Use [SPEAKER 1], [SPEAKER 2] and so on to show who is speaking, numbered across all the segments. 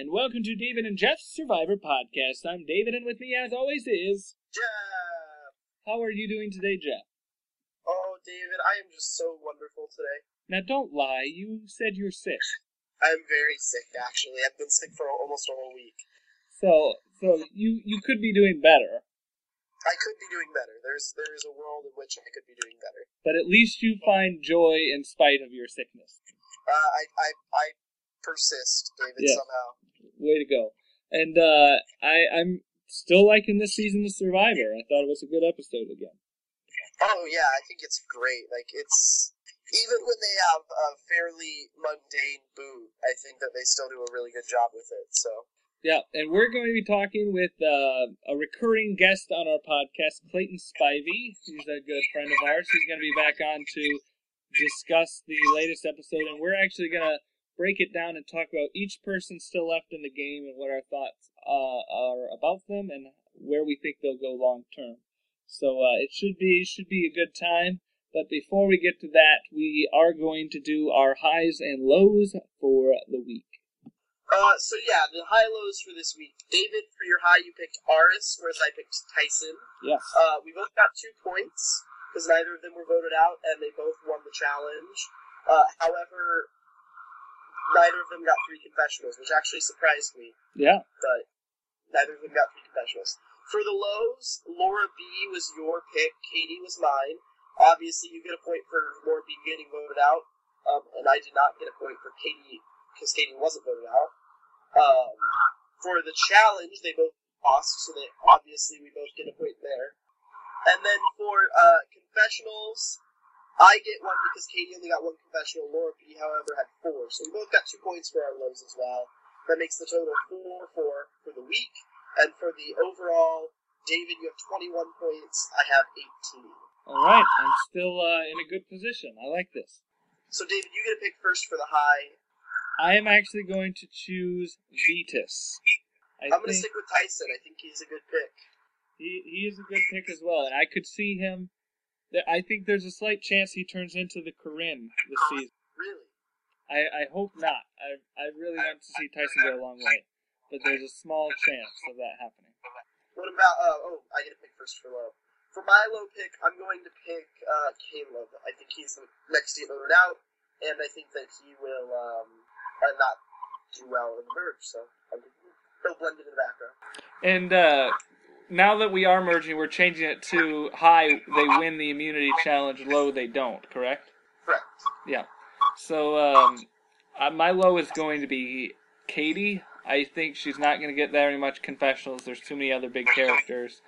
[SPEAKER 1] And welcome to David and Jeff's Survivor Podcast. I'm David, and with me, as always, is.
[SPEAKER 2] Jeff!
[SPEAKER 1] How are you doing today, Jeff?
[SPEAKER 2] Oh, David, I am just so wonderful today.
[SPEAKER 1] Now, don't lie. You said you're sick.
[SPEAKER 2] I'm very sick, actually. I've been sick for almost a whole week.
[SPEAKER 1] So, so you you could be doing better,
[SPEAKER 2] I could be doing better. There's there is a world in which I could be doing better.
[SPEAKER 1] but at least you find joy in spite of your sickness.
[SPEAKER 2] Uh, I, I I persist, David.
[SPEAKER 1] Yeah.
[SPEAKER 2] Somehow.
[SPEAKER 1] Way to go! And uh, I I'm still liking this season of Survivor. I thought it was a good episode again.
[SPEAKER 2] Oh yeah, I think it's great. Like it's even when they have a fairly mundane boot, I think that they still do a really good job with it. So
[SPEAKER 1] Yeah, and we're going to be talking with uh, a recurring guest on our podcast, Clayton Spivey. He's a good friend of ours. He's going to be back on to discuss the latest episode, and we're actually going to break it down and talk about each person still left in the game and what our thoughts uh, are about them and where we think they'll go long term. So uh, it should be should be a good time. But before we get to that, we are going to do our highs and lows for the week.
[SPEAKER 2] Uh, so yeah, the high lows for this week. David, for your high, you picked Aras, whereas I picked Tyson.
[SPEAKER 1] Yes.
[SPEAKER 2] Uh, we both got two points because neither of them were voted out, and they both won the challenge. Uh, however, neither of them got three confessionals, which actually surprised me.
[SPEAKER 1] Yeah.
[SPEAKER 2] But neither of them got three confessionals. For the lows, Laura B was your pick. Katie was mine. Obviously, you get a point for Laura B getting voted out, um, and I did not get a point for Katie because Katie wasn't voted out. Um, for the challenge, they both lost, so they obviously we both get a point there. And then for uh, confessionals, I get one because Katie only got one confessional. Laura B, however, had four, so we both got two points for our lows as well. That makes the total four four for the week, and for the overall, David, you have twenty one points. I have eighteen.
[SPEAKER 1] All right, I'm still uh, in a good position. I like this.
[SPEAKER 2] So David, you get to pick first for the high.
[SPEAKER 1] I am actually going to choose Vytas. I
[SPEAKER 2] I'm going to stick with Tyson. I think he's a good pick.
[SPEAKER 1] he, he is a good pick as well, and I could see him. I think there's a slight chance he turns into the Corinne this season.
[SPEAKER 2] Really?
[SPEAKER 1] I, I hope not. I I really want to see Tyson go a long way, but there's a small chance of that happening.
[SPEAKER 2] What about? Uh, oh, I get to pick first for low. For my low pick, I'm going to pick uh, Caleb. I think he's the next voted out, and I think that he will um, uh, not do well in the merge. So I'm, he'll blend into the background.
[SPEAKER 1] And uh, now that we are merging, we're changing it to high. They win the immunity challenge. Low, they don't. Correct?
[SPEAKER 2] Correct.
[SPEAKER 1] Yeah. So um, uh, my low is going to be Katie. I think she's not going to get very much confessionals. There's too many other big characters.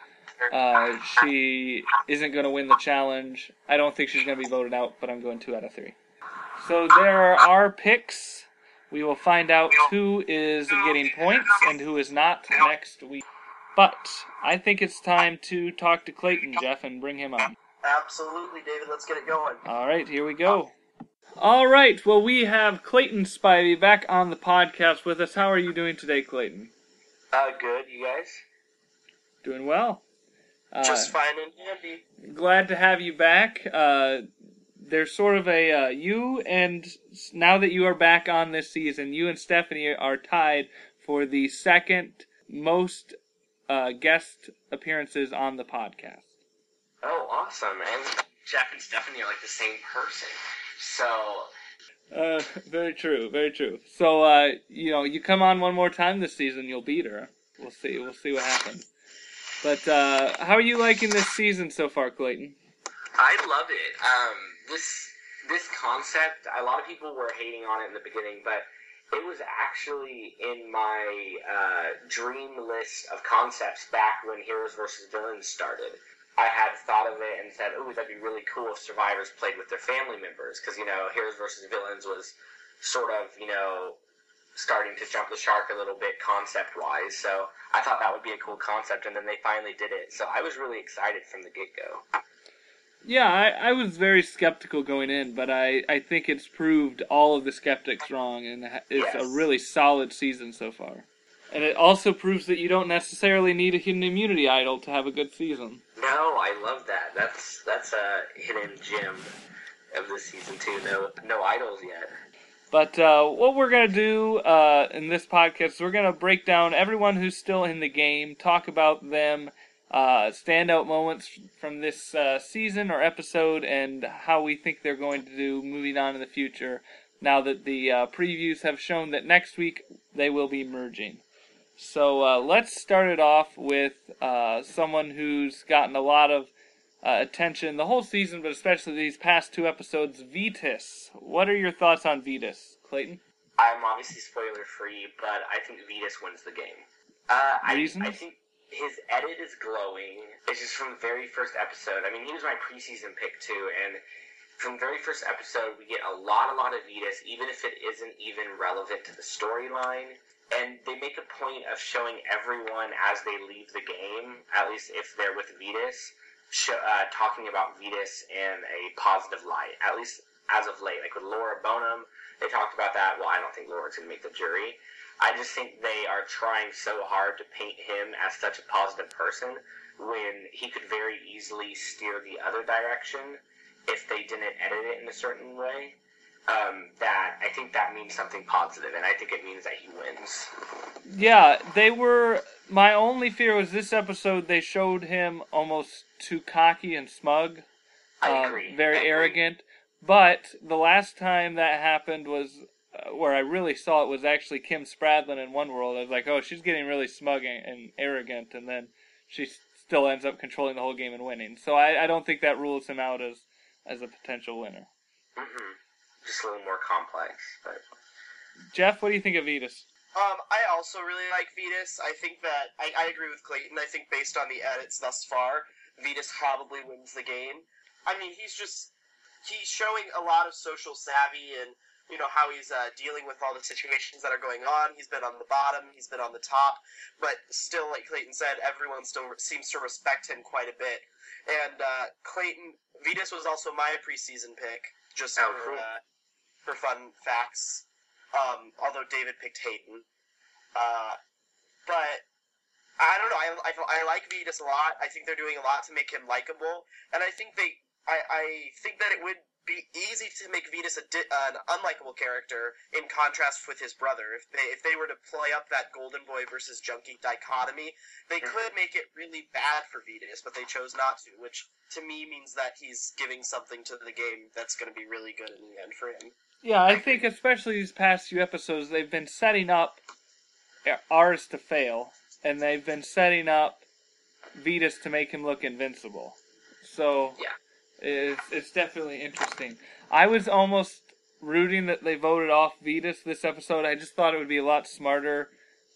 [SPEAKER 1] Uh, she isn't going to win the challenge. I don't think she's going to be voted out, but I'm going two out of three. So there are our picks. We will find out who is getting points and who is not next week. But I think it's time to talk to Clayton, Jeff, and bring him on.
[SPEAKER 2] Absolutely, David. Let's get it going.
[SPEAKER 1] All right, here we go. All right, well, we have Clayton Spivey back on the podcast with us. How are you doing today, Clayton?
[SPEAKER 2] Uh, good. You guys?
[SPEAKER 1] Doing well. Uh,
[SPEAKER 2] Just fine and handy.
[SPEAKER 1] glad to have you back. Uh, there's sort of a uh, you and now that you are back on this season, you and Stephanie are tied for the second most uh, guest appearances on the podcast.
[SPEAKER 3] Oh, awesome. And Jeff and Stephanie are like the same person. So,
[SPEAKER 1] Uh, very true, very true. So, uh, you know, you come on one more time this season, you'll beat her. We'll see. We'll see what happens. But uh, how are you liking this season so far, Clayton?
[SPEAKER 3] I love it. Um, this this concept, a lot of people were hating on it in the beginning, but it was actually in my uh, dream list of concepts back when Heroes versus Villains started. I had thought of it and said, "Oh, that'd be really cool if survivors played with their family members," because you know, Heroes versus Villains was sort of you know starting to jump the shark a little bit concept wise. So I thought that would be a cool concept, and then they finally did it. So I was really excited from the get go.
[SPEAKER 1] Yeah, I, I was very skeptical going in, but I, I think it's proved all of the skeptics wrong, and it's a really solid season so far. And it also proves that you don't necessarily need a hidden immunity idol to have a good season.
[SPEAKER 3] No, I love that. That's that's a hidden gem of this season too. No no idols yet.
[SPEAKER 1] But uh, what we're gonna do uh, in this podcast, we're gonna break down everyone who's still in the game, talk about them, uh, standout moments from this uh, season or episode, and how we think they're going to do moving on in the future. Now that the uh, previews have shown that next week they will be merging. So uh, let's start it off with uh, someone who's gotten a lot of uh, attention the whole season, but especially these past two episodes. Vytas. What are your thoughts on Vytas, Clayton?
[SPEAKER 3] I'm obviously spoiler free, but I think Vytas wins the game. Uh, I? I think his edit is glowing. It's just from the very first episode. I mean, he was my preseason pick too, and from very first episode, we get a lot, a lot of Vytas, even if it isn't even relevant to the storyline. And they make a point of showing everyone as they leave the game, at least if they're with Vytas, uh, talking about Vytas in a positive light, at least as of late. Like with Laura Boneham, they talked about that. Well, I don't think Laura's going to make the jury. I just think they are trying so hard to paint him as such a positive person when he could very easily steer the other direction if they didn't edit it in a certain way. Um, that I think that means something positive, and I think it means that he wins.
[SPEAKER 1] Yeah, they were. My only fear was this episode. They showed him almost too cocky and smug,
[SPEAKER 3] I
[SPEAKER 1] um,
[SPEAKER 3] agree.
[SPEAKER 1] very
[SPEAKER 3] I agree.
[SPEAKER 1] arrogant. But the last time that happened was uh, where I really saw it was actually Kim Spradlin in One World. I was like, oh, she's getting really smug and, and arrogant, and then she still ends up controlling the whole game and winning. So I, I don't think that rules him out as as a potential winner.
[SPEAKER 3] hmm Just a little more complex, but
[SPEAKER 1] Jeff, what do you think of Vytas?
[SPEAKER 2] Um, I also really like Vytas. I think that I, I agree with Clayton. I think based on the edits thus far, Vytas probably wins the game. I mean, he's just he's showing a lot of social savvy and you know how he's uh, dealing with all the situations that are going on. He's been on the bottom, he's been on the top, but still, like Clayton said, everyone still seems to respect him quite a bit. And uh, Clayton Vytas was also my preseason pick, just
[SPEAKER 3] Oh,
[SPEAKER 2] for
[SPEAKER 3] cool.
[SPEAKER 2] uh, for fun facts. Um, although David picked Hayden, uh, but I don't know. I, I, I like Vytas a lot. I think they're doing a lot to make him likable, and I think they. I, I think that it would be easy to make Vytas a di- an unlikable character in contrast with his brother. If they if they were to play up that Golden Boy versus Junkie dichotomy, they
[SPEAKER 3] Mhm.
[SPEAKER 2] could make it really bad for Vytas, but they chose not to, which to me means that he's giving something to the game that's going to be really good in the end for him.
[SPEAKER 1] Yeah, I think especially these past few episodes, they've been setting up Aras to fail, and they've been setting up Vytas to make him look invincible. So
[SPEAKER 3] Yeah.
[SPEAKER 1] It's it's definitely interesting. I was almost rooting that they voted off Vytas this episode. I just thought it would be a lot smarter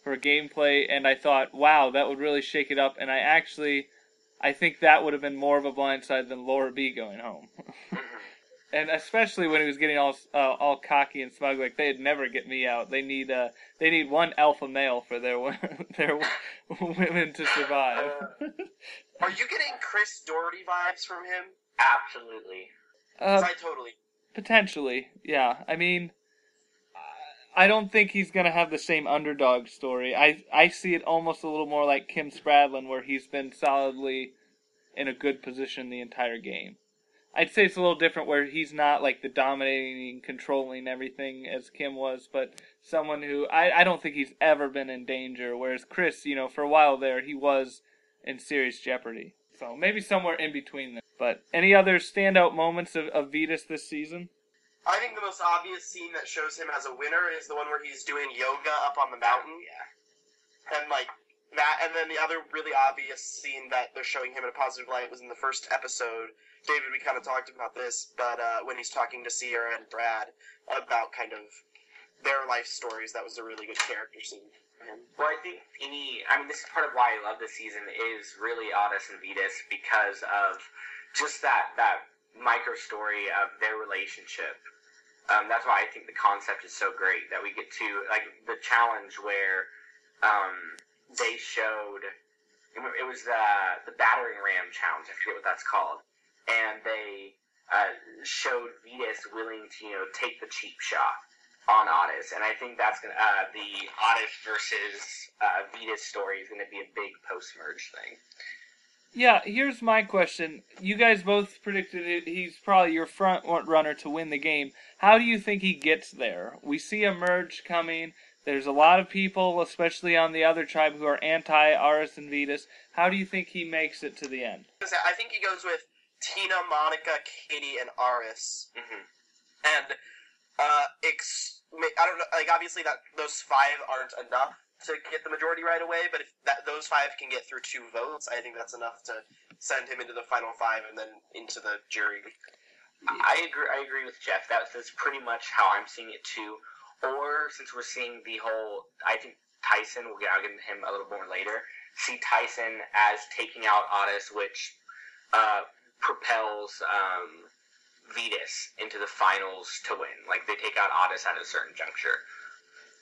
[SPEAKER 1] for gameplay, and I thought, wow, that would really shake it up. And I actually, I think that would have been more of a blindside than Laura B going home. And especially when he was getting all uh, all cocky and smug, like they'd never get me out. They need uh they need one alpha male for their their women to survive.
[SPEAKER 2] Are you getting Chris Daugherty vibes from him?
[SPEAKER 3] Absolutely.
[SPEAKER 1] uh,
[SPEAKER 2] I totally.
[SPEAKER 1] potentially, yeah. I mean, I don't think he's gonna have the same underdog story. I I see it almost a little more like Kim Spradlin, where he's been solidly in a good position the entire game. I'd say it's a little different where he's not like the dominating, controlling everything as Kim was, but someone who I, I don't think he's ever been in danger. Whereas Chris, you know, for a while there, he was in serious jeopardy. So maybe somewhere in between them. But any other standout moments of, of Vytas this season?
[SPEAKER 2] I think the most obvious scene that shows him as a winner is the one where he's doing yoga up on the mountain.
[SPEAKER 3] Yeah.
[SPEAKER 2] and like that and then the other really obvious scene that they're showing him in a positive light was in the first episode david we kind of talked about this but uh, when he's talking to Ciera and brad about kind of their life stories that was a really good character scene for him.
[SPEAKER 3] Well, I think any. I mean, this is part of why I love this season is really Otis and Vytas because of just that that micro story of their relationship. Um, that's why I think the concept is so great that we get to like the challenge where um, they showed. It was the the battering ram challenge. I forget what that's called, and they uh, showed Vytas willing to you know take the cheap shot on Otis, and I think that's gonna uh, the Otis versus uh, Vytas story is gonna be a big post merge thing.
[SPEAKER 1] Yeah, here's my question. You guys both predicted it, he's probably your front runner to win the game. How do you think he gets there? We see a merge coming. There's a lot of people, especially on the other tribe, who are anti Aras and Vytas. How do you think he makes it to the end?
[SPEAKER 2] I think he goes with Tina, Monica, Katie, and Aras.
[SPEAKER 3] hmm
[SPEAKER 2] And uh, ex- I don't know. Like obviously that those five aren't enough to get the majority right away, but if that those five can get through two votes, I think that's enough to send him into the final five and then into the jury.
[SPEAKER 3] I agree. I agree with Jeff. That's pretty much how I'm seeing it too. Or since we're seeing the whole, I think Tyson. We'll get. I'll get into him a little more later. See Tyson as taking out Otis, which uh, propels um, Vytas into the finals to win. Like they take out Otis at a certain juncture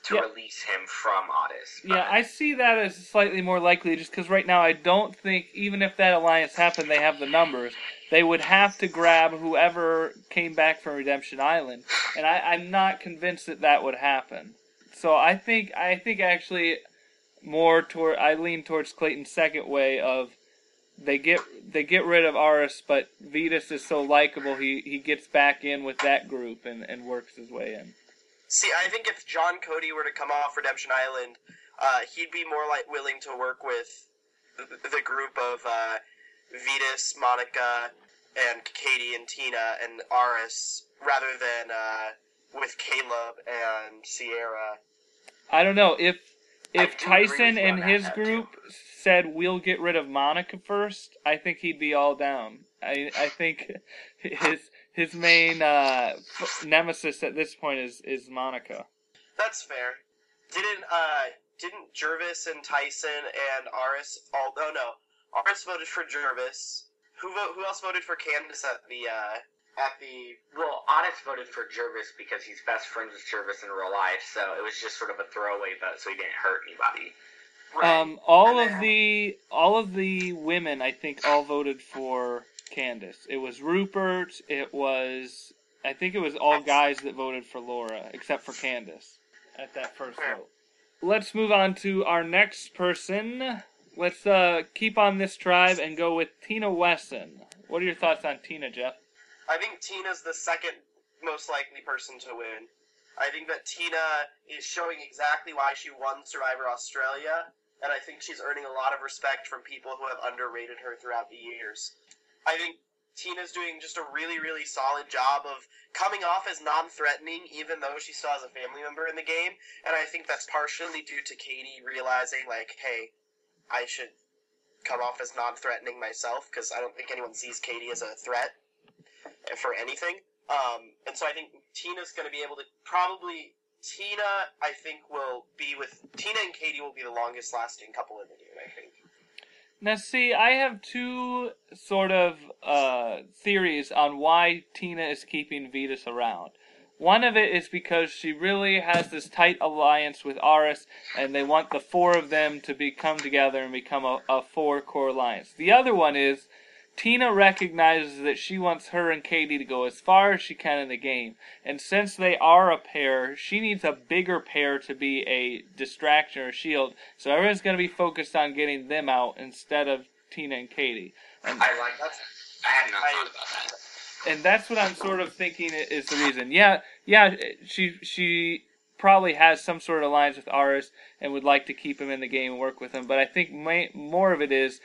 [SPEAKER 3] to
[SPEAKER 1] Yeah.
[SPEAKER 3] release him from Otis.
[SPEAKER 1] Yeah, I see that as slightly more likely just because right now I don't think, even if that alliance happened, they have the numbers. They would have to grab whoever came back from Redemption Island, and I, I'm not convinced that that would happen. So I think I think actually more toward I lean towards Clayton's second way of they get they get rid of Aras, but Vytas is so likable he, he gets back in with that group and, and works his way in.
[SPEAKER 2] See, I think if John Cody were to come off Redemption Island, uh, he'd be more like willing to work with the, the group of uh, Vytas, Monica, and Katie and Tina and Aras rather than uh, with Caleb and Ciera.
[SPEAKER 1] I don't know if if
[SPEAKER 3] do agree with
[SPEAKER 1] Tyson and his group said we'll get rid of Monica first, I think he'd be all down. I I think his his main uh, f- nemesis at this point is is Monica.
[SPEAKER 2] That's fair. Didn't uh didn't Gervase and Tyson and Aras all oh no. Aras voted for Gervase. Who vote who else voted for Candice at the uh at the
[SPEAKER 3] Well, Otis voted for Gervase because he's best friends with Gervase in real life, so it was just sort of a throwaway vote, so he didn't hurt anybody.
[SPEAKER 1] Um, all
[SPEAKER 2] And
[SPEAKER 1] of
[SPEAKER 2] then-
[SPEAKER 1] the all of the women I think all voted for Candice. It was Rupert. It was I think it was all guys that voted for Laura except for Candice at that first vote. Let's move on to our next person. Let's uh, keep on this tribe and go with Tina Wesson. What are your thoughts on Tina, Jeff?
[SPEAKER 2] I think Tina's the second most likely person to win. I think that Tina is showing exactly why she won Survivor Australia, and I think she's earning a lot of respect from people who have underrated her throughout the years. I think Tina's doing just a really, really solid job of coming off as non-threatening, even though she still has a family member in the game, and I think that's partially due to Katie realizing, like, hey, I should come off as non-threatening myself, because I don't think anyone sees Katie as a threat for anything. Um, and so I think Tina's going to be able to probably Tina. I think will be with Tina and Katie will be the longest lasting couple in the game. I think.
[SPEAKER 1] Now, see, I have two sort of uh, theories on why Tina is keeping Vytas around. One of it is because she really has this tight alliance with Aras, and they want the four of them to be come together and become a, a four core alliance. The other one is Tina recognizes that she wants her and Katie to go as far as she can in the game, and since they are a pair, she needs a bigger pair to be a distraction or shield. So everyone's going to be focused on getting them out instead of Tina and Katie. And
[SPEAKER 3] I like
[SPEAKER 2] That's
[SPEAKER 3] I had not thought about that.
[SPEAKER 1] and that's what I'm sort of thinking is the reason. Yeah, yeah, she she probably has some sort of alliance with Aras and would like to keep him in the game and work with him. But I think ma- more of it is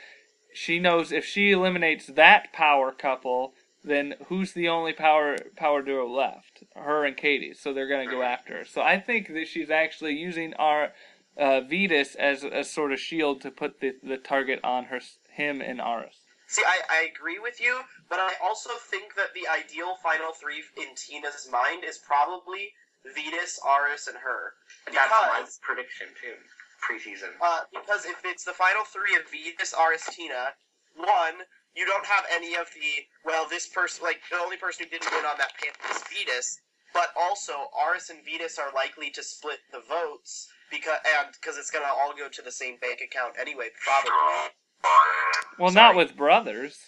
[SPEAKER 1] she knows if she eliminates that power couple, then who's the only power power duo left? Her and Katie. So they're gonna go after her. So I think that she's actually using our uh, Vytas as a sort of shield to put the the target on her him and Aras.
[SPEAKER 2] See, I, I agree with you, but I also think that the ideal final three in Tina's mind is probably Vytas, Aras, and her.
[SPEAKER 3] That's my prediction too. Preseason.
[SPEAKER 2] uh, because if it's the final three of Vytas, Aras, Tina, one, you don't have any of the, well, this person, like, the only person who didn't win on that panel is Vytas, but also Aras and Vytas are likely to split the votes because and because it's gonna all go to the same bank account anyway, probably.
[SPEAKER 1] Well,
[SPEAKER 2] Sorry.
[SPEAKER 1] not with brothers.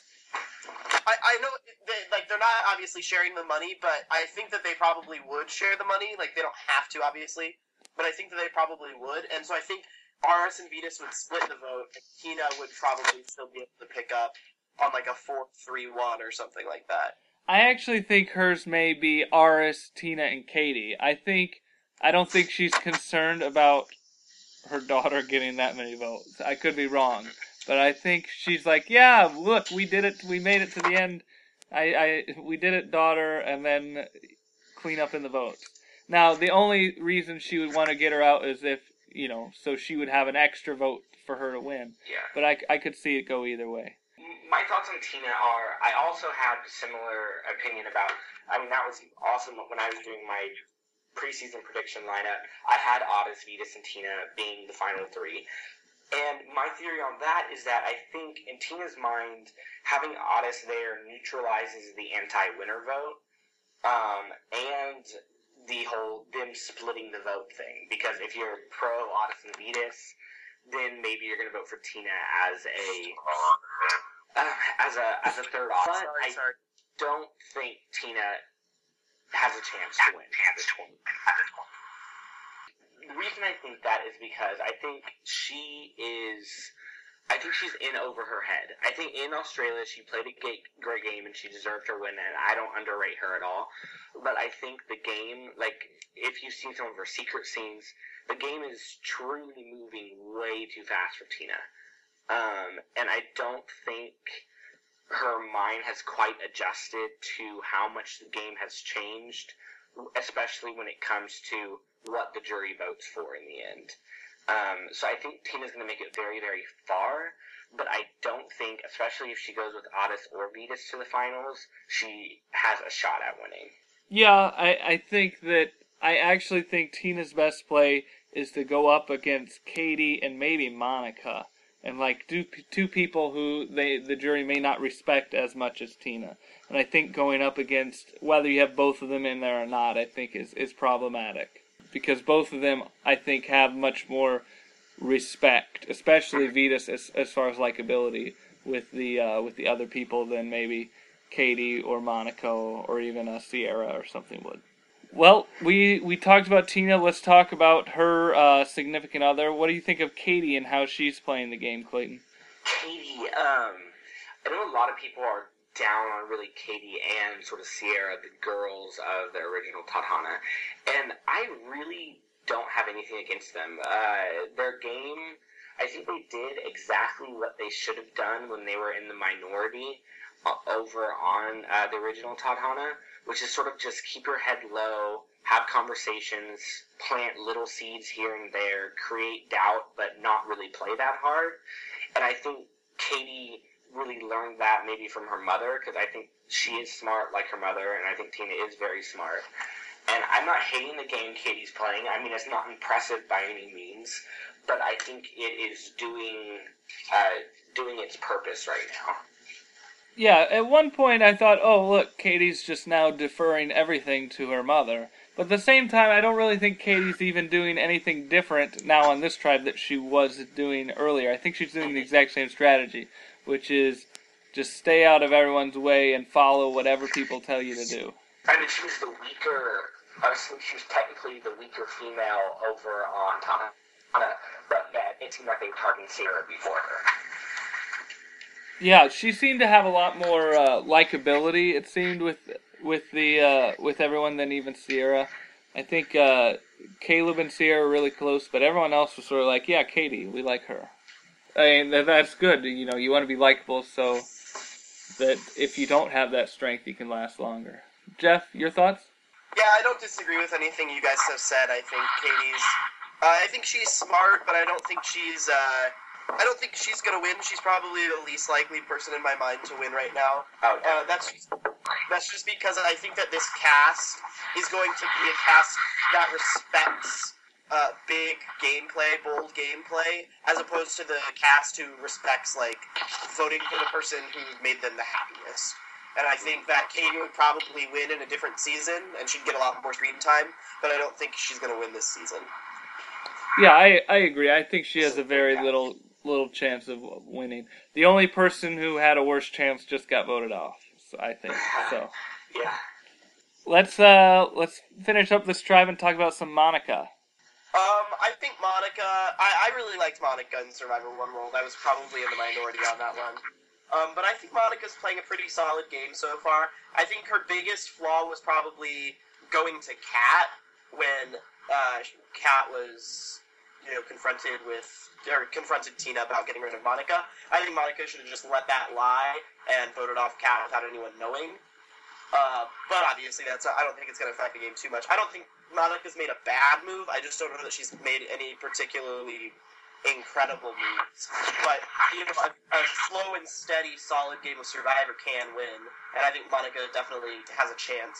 [SPEAKER 2] I, I know they, like they're not obviously sharing the money, but I think that they probably would share the money. Like they don't have to, obviously, but I think that they probably would. And so I think Aras and Vytas would split the vote, and Tina would probably still be able to pick up on like a 4 3 1 or something like that.
[SPEAKER 1] I actually think hers may be Aras, Tina, and Katie. I think I don't think she's concerned about her daughter getting that many votes. I could be wrong, but I think she's like, yeah, look, we did it. We made it to the end. I, I we did it, daughter, and then clean up in the votes. Now, the only reason she would want to get her out is if you know, so she would have an extra vote for her to win.
[SPEAKER 3] Yeah.
[SPEAKER 1] But I, I could see it go either way.
[SPEAKER 3] My thoughts on Tina are I also had a similar opinion about. I mean, that was awesome when I was doing my preseason prediction lineup. I had Otis, Vytas, and Tina being the final three. And my theory on that is that I think in Tina's mind, having Otis there neutralizes the anti-winner vote, um, and the whole them splitting the vote thing. Because if you're pro and Vytas, then maybe you're going to vote for Tina as a uh, as a as a third option.
[SPEAKER 2] sorry,
[SPEAKER 3] I
[SPEAKER 2] sorry.
[SPEAKER 3] don't think Tina has a chance to win at this point. The reason I think that is because I think she is. I think she's in over her head. I think in Australia she played a great, game and she deserved her win, and I don't underrate her at all. But I think the game, like if you've seen some of her secret scenes, the game is truly moving way too fast for Tina. Um, and I don't think her mind has quite adjusted to how much the game has changed, especially when it comes to what the jury votes for in the end. Um, so I think Tina's going to make it very, very far, but I don't think, especially if she goes with Otis or Vytas to the finals, she has a shot at winning.
[SPEAKER 1] Yeah, I, I think that I actually think Tina's best play is to go up against Katie and maybe Monica, and like do two people who they the jury may not respect as much as Tina. And I think going up against whether you have both of them in there or not, I think is is problematic because both of them I think have much more respect, especially Vytas as as far as likability with the uh, with the other people than maybe Katie or Monica or even a Ciera or something would. Well, we we talked about Tina. Let's talk about her uh, significant other. What do you think of Katie and how she's playing the game, Clayton?
[SPEAKER 3] Katie, um, I know a lot of people are down on really Katie and sort of Ciera, the girls of the original Tadhana, and I really don't have anything against them. Uh, their game, I think they did exactly what they should have done when they were in the minority uh, over on uh, the original Tadhana, which is sort of just keep your head low, have conversations, plant little seeds here and there, create doubt, but not really play that hard. And I think Katie really learned that maybe from her mother because I think she is smart like her mother, and I think Tina is very smart. And I'm not hating the game Katie's playing. I mean, it's not impressive by any means, but I think it is doing uh, doing its purpose right now.
[SPEAKER 1] Yeah, at one point I thought, oh look, Katie's just now deferring everything to her mother. But at the same time, I don't really think Katie's even doing anything different now on this tribe that she was doing earlier. I think she's doing the exact same strategy, which is just stay out of everyone's way and follow whatever people tell you to do.
[SPEAKER 3] I mean, she was the weaker. I was she was technically the weaker female over on Tana, but yeah, it seemed like they were targeting Sarah before her.
[SPEAKER 1] Yeah, she seemed to have a lot more uh, likability. It seemed with with the uh, with everyone than even Ciera. I think uh, Caleb and Ciera were really close, but everyone else was sort of like, yeah, Katie, we like her. I mean, that's good. You know, you want to be likable so that if you don't have that strength, you can last longer. Jeff, your thoughts?
[SPEAKER 2] Yeah, I don't disagree with anything you guys have said. I think Katie's. Uh, I think she's smart, but I don't think she's. Uh, I don't think she's gonna win. She's probably the least likely person in my mind to win right now.
[SPEAKER 3] Oh,
[SPEAKER 2] Uh, that's that's just because I think that this cast is going to be a cast that respects uh, big gameplay, bold gameplay, as opposed to the cast who respects like voting for the person who made them the happiest. And I think that Katie would probably win in a different season, and she'd get a lot more screen time. But I don't think she's going to win this season.
[SPEAKER 1] Yeah, I, I agree. I think she has a very little little chance of winning. The only person who had a worse chance just got voted off. So I think so.
[SPEAKER 3] yeah.
[SPEAKER 1] Let's uh let's finish up this tribe and talk about some Monica.
[SPEAKER 2] Um, I think Monica. I, I really liked Monica in Survivor One World. I was probably in the minority on that one. Um, but I think Monica's playing a pretty solid game so far. I think her biggest flaw was probably going to Kat when uh, Kat was, you know, confronted with or confronted Tina about getting rid of Monica. I think Monica should have just let that lie and voted off Kat without anyone knowing. Uh, but obviously, that's I don't think it's going to affect the game too much. I don't think Monica's made a bad move. I just don't know that she's made any particularly incredible moves. But you know, a, a slow and steady, solid game of Survivor can win, and I think Monica definitely has a chance.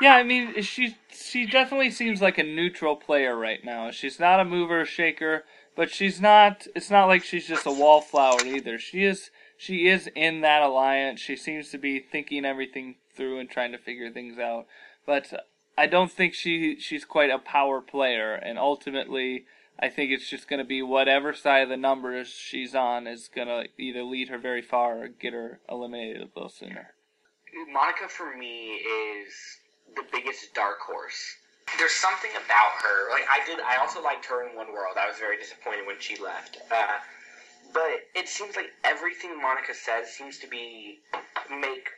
[SPEAKER 1] Yeah, I mean, she she definitely seems like a neutral player right now. She's not a mover, shaker, but she's not. It's not like she's just a wallflower either. She is she is in that alliance. She seems to be thinking everything through and trying to figure things out. But I don't think she she's quite a power player, and ultimately, I think it's just going to be whatever side of the numbers she's on is going to either lead her very far or get her eliminated a little sooner.
[SPEAKER 3] Monica for me is the biggest dark horse. There's something about her. Like I did, I also liked her in One World. I was very disappointed when she left. Uh, but it seems like everything Monica says seems to be make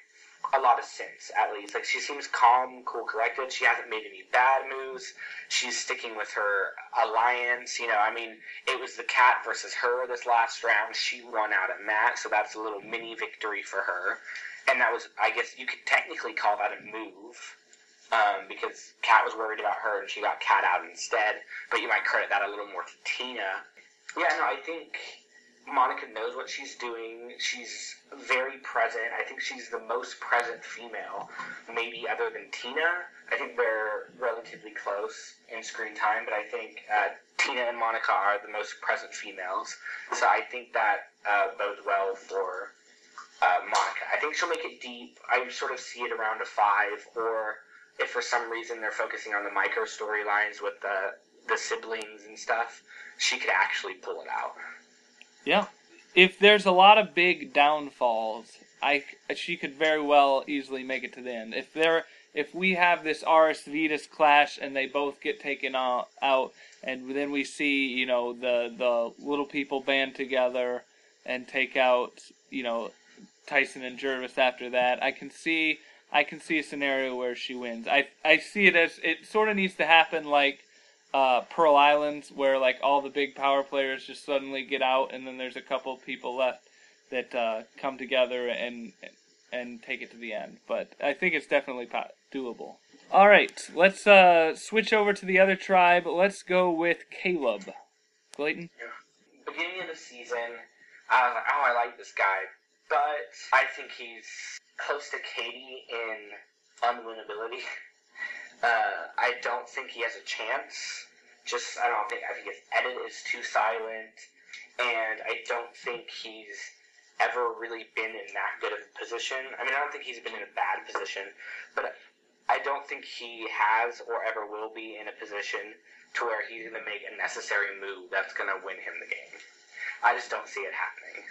[SPEAKER 3] a lot of sense, at least. Like, she seems calm, cool, collected. She hasn't made any bad moves. She's sticking with her alliance. You know, I mean, it was the Kat versus her this last round. She won out in that, so that's a little mini victory for her. And that was, I guess, you could technically call that a move. Um, because Kat was worried about her and she got Kat out instead. But you might credit that a little more to Tina. Yeah, no, I think Monica knows what she's doing. She's very present. I think she's the most present female, maybe other than Tina. I think they're relatively close in screen time, but I think uh, Tina and Monica are the most present females. So I think that uh, bodes well for uh, Monica. I think she'll make it deep. I sort of see it around a five, or if for some reason they're focusing on the micro storylines with the the siblings and stuff, she could actually pull it out.
[SPEAKER 1] Yeah. If there's a lot of big downfalls, I she could very well easily make it to the end. If there if we have this Aras Vytas clash and they both get taken out, out and then we see, you know, the the little people band together and take out, you know, Tyson and Gervase after that, I can see I can see a scenario where she wins. I I see it as it sort of needs to happen like uh, Pearl Islands, where like all the big power players just suddenly get out, and then there's a couple people left that uh, come together and and take it to the end. But I think it's definitely doable. All right, let's uh, switch over to the other tribe. Let's go with Caleb. Clayton.
[SPEAKER 3] Beginning of the season, I was like, oh, I like this guy, but I think he's close to Katie in unwinnability. Uh, I don't think he has a chance. Just I don't think I think his edit is too silent, and I don't think he's ever really been in that good of a position. I mean, I don't think he's been in a bad position, but I don't think he has or ever will be in a position to where he's going to make a necessary move that's going to win him the game. I just don't see it happening.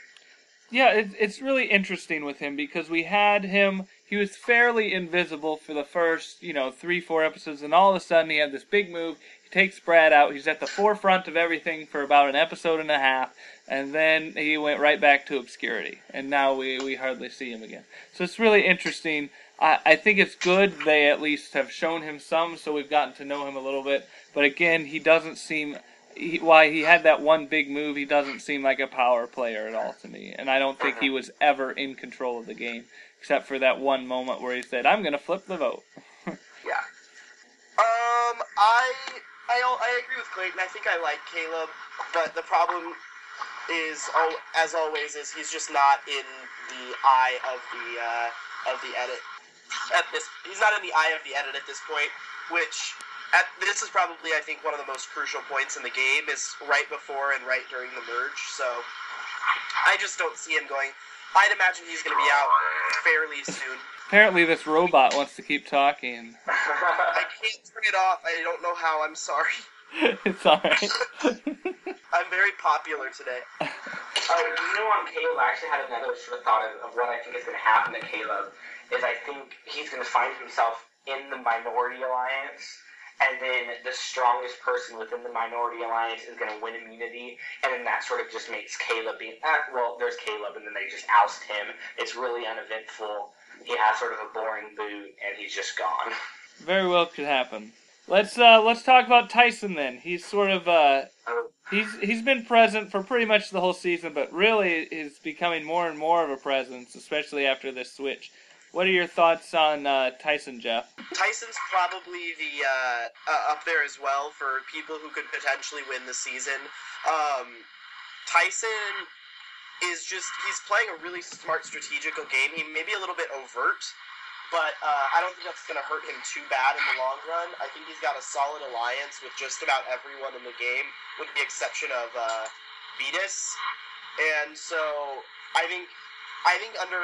[SPEAKER 1] Yeah, it, it's really interesting with him because we had him he was fairly invisible for the first, you know, three, four episodes, and all of a sudden he had this big move. He takes Brad out. He's at the forefront of everything for about an episode and a half, and then he went right back to obscurity. And now we, we hardly see him again. So it's really interesting. I, I think it's good they at least have shown him some, so we've gotten to know him a little bit. But again, he doesn't seem he, why he had that one big move, he doesn't seem like a power player at all to me, and I don't think he was ever in control of the game except for that one moment where he said, "I'm going to flip the vote."
[SPEAKER 2] yeah. Um, I, I I agree with Clayton. I think I like Caleb, but the problem is, as always, is he's just not in the eye of the uh, of the edit. At this, he's not in the eye of the edit at this point, which at, this is probably I think one of the most crucial points in the game is right before and right during the merge. So I just don't see him going. I'd imagine he's going to be out fairly soon.
[SPEAKER 1] Apparently, this robot wants to keep talking.
[SPEAKER 2] I can't turn it off. I don't know how. I'm sorry.
[SPEAKER 1] it's alright.
[SPEAKER 2] I'm very popular today.
[SPEAKER 3] Oh, you know, on Caleb, I actually had another sort of thought of, of what I think is going to happen to Caleb. Is I think he's going to find himself in the minority alliance, and then the strongest person within the minority alliance is going to win immunity, and then that sort of just makes Caleb be ah, well, there's Caleb, and then they just oust him. It's really uneventful. He has sort of a boring boot, and he's just gone.
[SPEAKER 1] Very well could happen. Let's uh, let's talk about Tyson then. He's sort of uh, he's he's been present for pretty much the whole season, but really is becoming more and more of a presence, especially after this switch. What are your thoughts on uh, Tyson, Jeff?
[SPEAKER 2] Tyson's probably the uh, uh, up there as well for people who could potentially win the season. Um, Tyson is just he's playing a really smart strategical game. He may be a little bit overt, but uh, I don't think that's going to hurt him too bad in the long run. I think he's got a solid alliance with just about everyone in the game, with the exception of uh, Vytas. And so I think I think under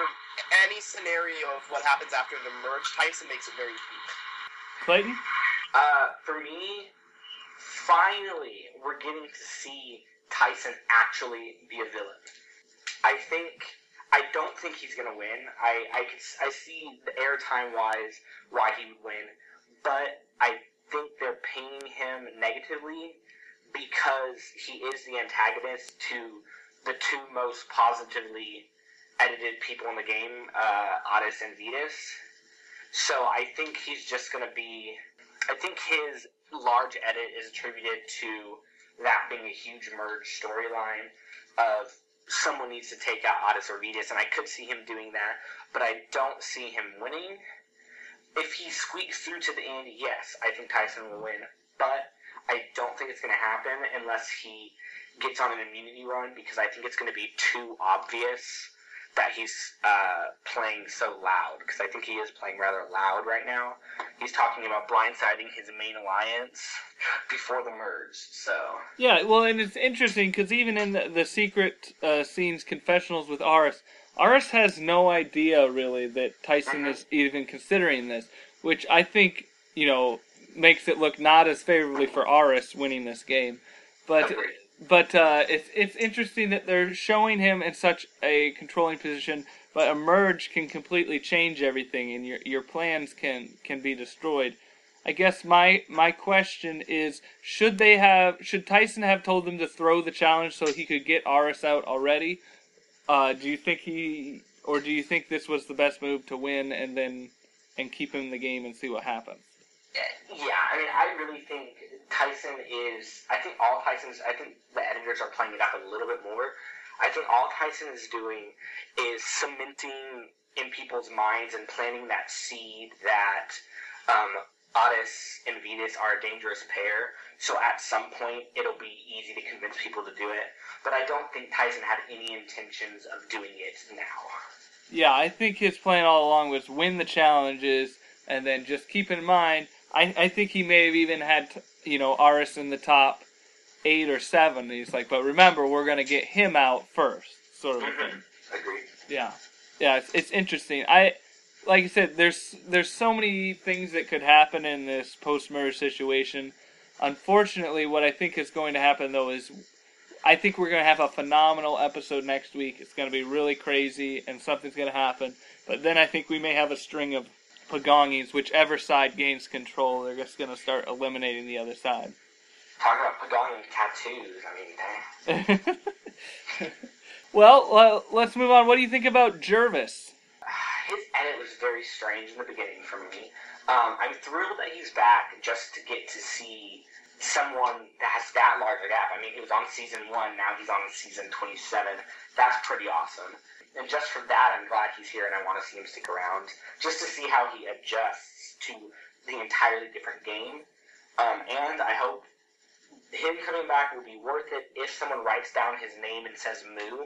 [SPEAKER 2] any scenario of what happens after the merge, Tyson makes it very easy.
[SPEAKER 1] Clayton?
[SPEAKER 3] Uh, for me, finally, we're getting to see Tyson actually be a villain. I think. I don't think he's going to win. I, I, can, I see the airtime wise why he would win, but I think they're painting him negatively because he is the antagonist to the two most positively edited people in the game, uh, Otis and Vytas. So I think he's just going to be. I think his large edit is attributed to that being a huge merge storyline of someone needs to take out Otis or Vytas, and I could see him doing that, but I don't see him winning. If he squeaks through to the end, yes, I think Tyson will win, but I don't think it's going to happen unless he gets on an immunity run because I think it's going to be too obvious that he's uh, playing so loud because I think he is playing rather loud right now. He's talking about blindsiding his main alliance before the merge. So
[SPEAKER 1] yeah, well, and it's interesting because even in the, the secret uh, scenes confessionals with Aras, Aras has no idea really that Tyson mm-hmm. is even considering this, which I think you know makes it look not as favorably for Aras winning this game, but. Agreed but uh, it's it's interesting that they're showing him in such a controlling position. But a merge can completely change everything, and your your plans can can be destroyed. I guess my my question is: Should they have? Should Tyson have told them to throw the challenge so he could get Aras out already? Uh, do you think he, or do you think this was the best move to win and then and keep him in the game and see what happens?
[SPEAKER 3] Yeah, I mean, I really think Tyson is. I think all Tyson's. I think the editors are playing it up a little bit more. I think all Tyson is doing is cementing in people's minds and planting that seed that um, Otis and Venus are a dangerous pair. So at some point, it'll be easy to convince people to do it. But I don't think Tyson had any intentions of doing it now.
[SPEAKER 1] Yeah, I think his plan all along was win the challenges and then just keep in mind. I, I think he may have even had you know, Aras in the top eight or seven. he's like, but remember, we're going to get him out first, sort of a
[SPEAKER 3] mm-hmm. thing. Agreed.
[SPEAKER 1] Yeah, yeah, it's, it's interesting. I, like I said, there's there's so many things that could happen in this post merge situation. Unfortunately, what I think is going to happen though is, I think we're going to have a phenomenal episode next week. It's going to be really crazy, and something's going to happen. But then I think we may have a string of Pagongis, whichever side gains control, they're just going to start eliminating the other side.
[SPEAKER 3] Talking about Pagongi tattoos, I mean, dang.
[SPEAKER 1] well, let's move on. What do you think about Gervase?
[SPEAKER 3] His edit was very strange in the beginning for me. Um, I'm thrilled that he's back just to get to see someone that has that large a gap. I mean, he was on season one, now he's on season 27. That's pretty awesome and just for that, I'm glad he's here, and I want to see him stick around, just to see how he adjusts to the entirely different game. Um, and I hope him coming back will be worth it. If someone writes down his name and says Moo,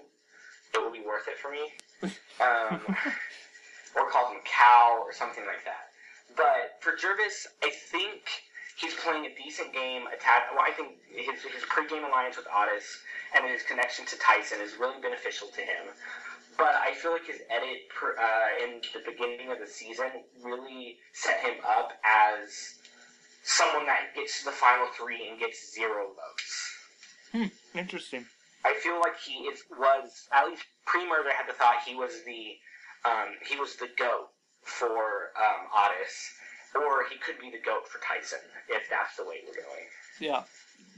[SPEAKER 3] it will be worth it for me. Um, or calls him Cow or something like that. But for Gervase, I think he's playing a decent game. Attack. Well, I think his his pre-game alliance with Otis and his connection to Tyson is really beneficial to him but I feel like his edit per, uh, in the beginning of the season really set him up as someone that gets to the final three and gets zero votes.
[SPEAKER 1] Hmm, interesting.
[SPEAKER 3] I feel like he is, was at least pre-murder had the thought he was the um, he was the goat for um, Otis, or he could be the goat for Tyson if that's the way we're going.
[SPEAKER 1] Yeah,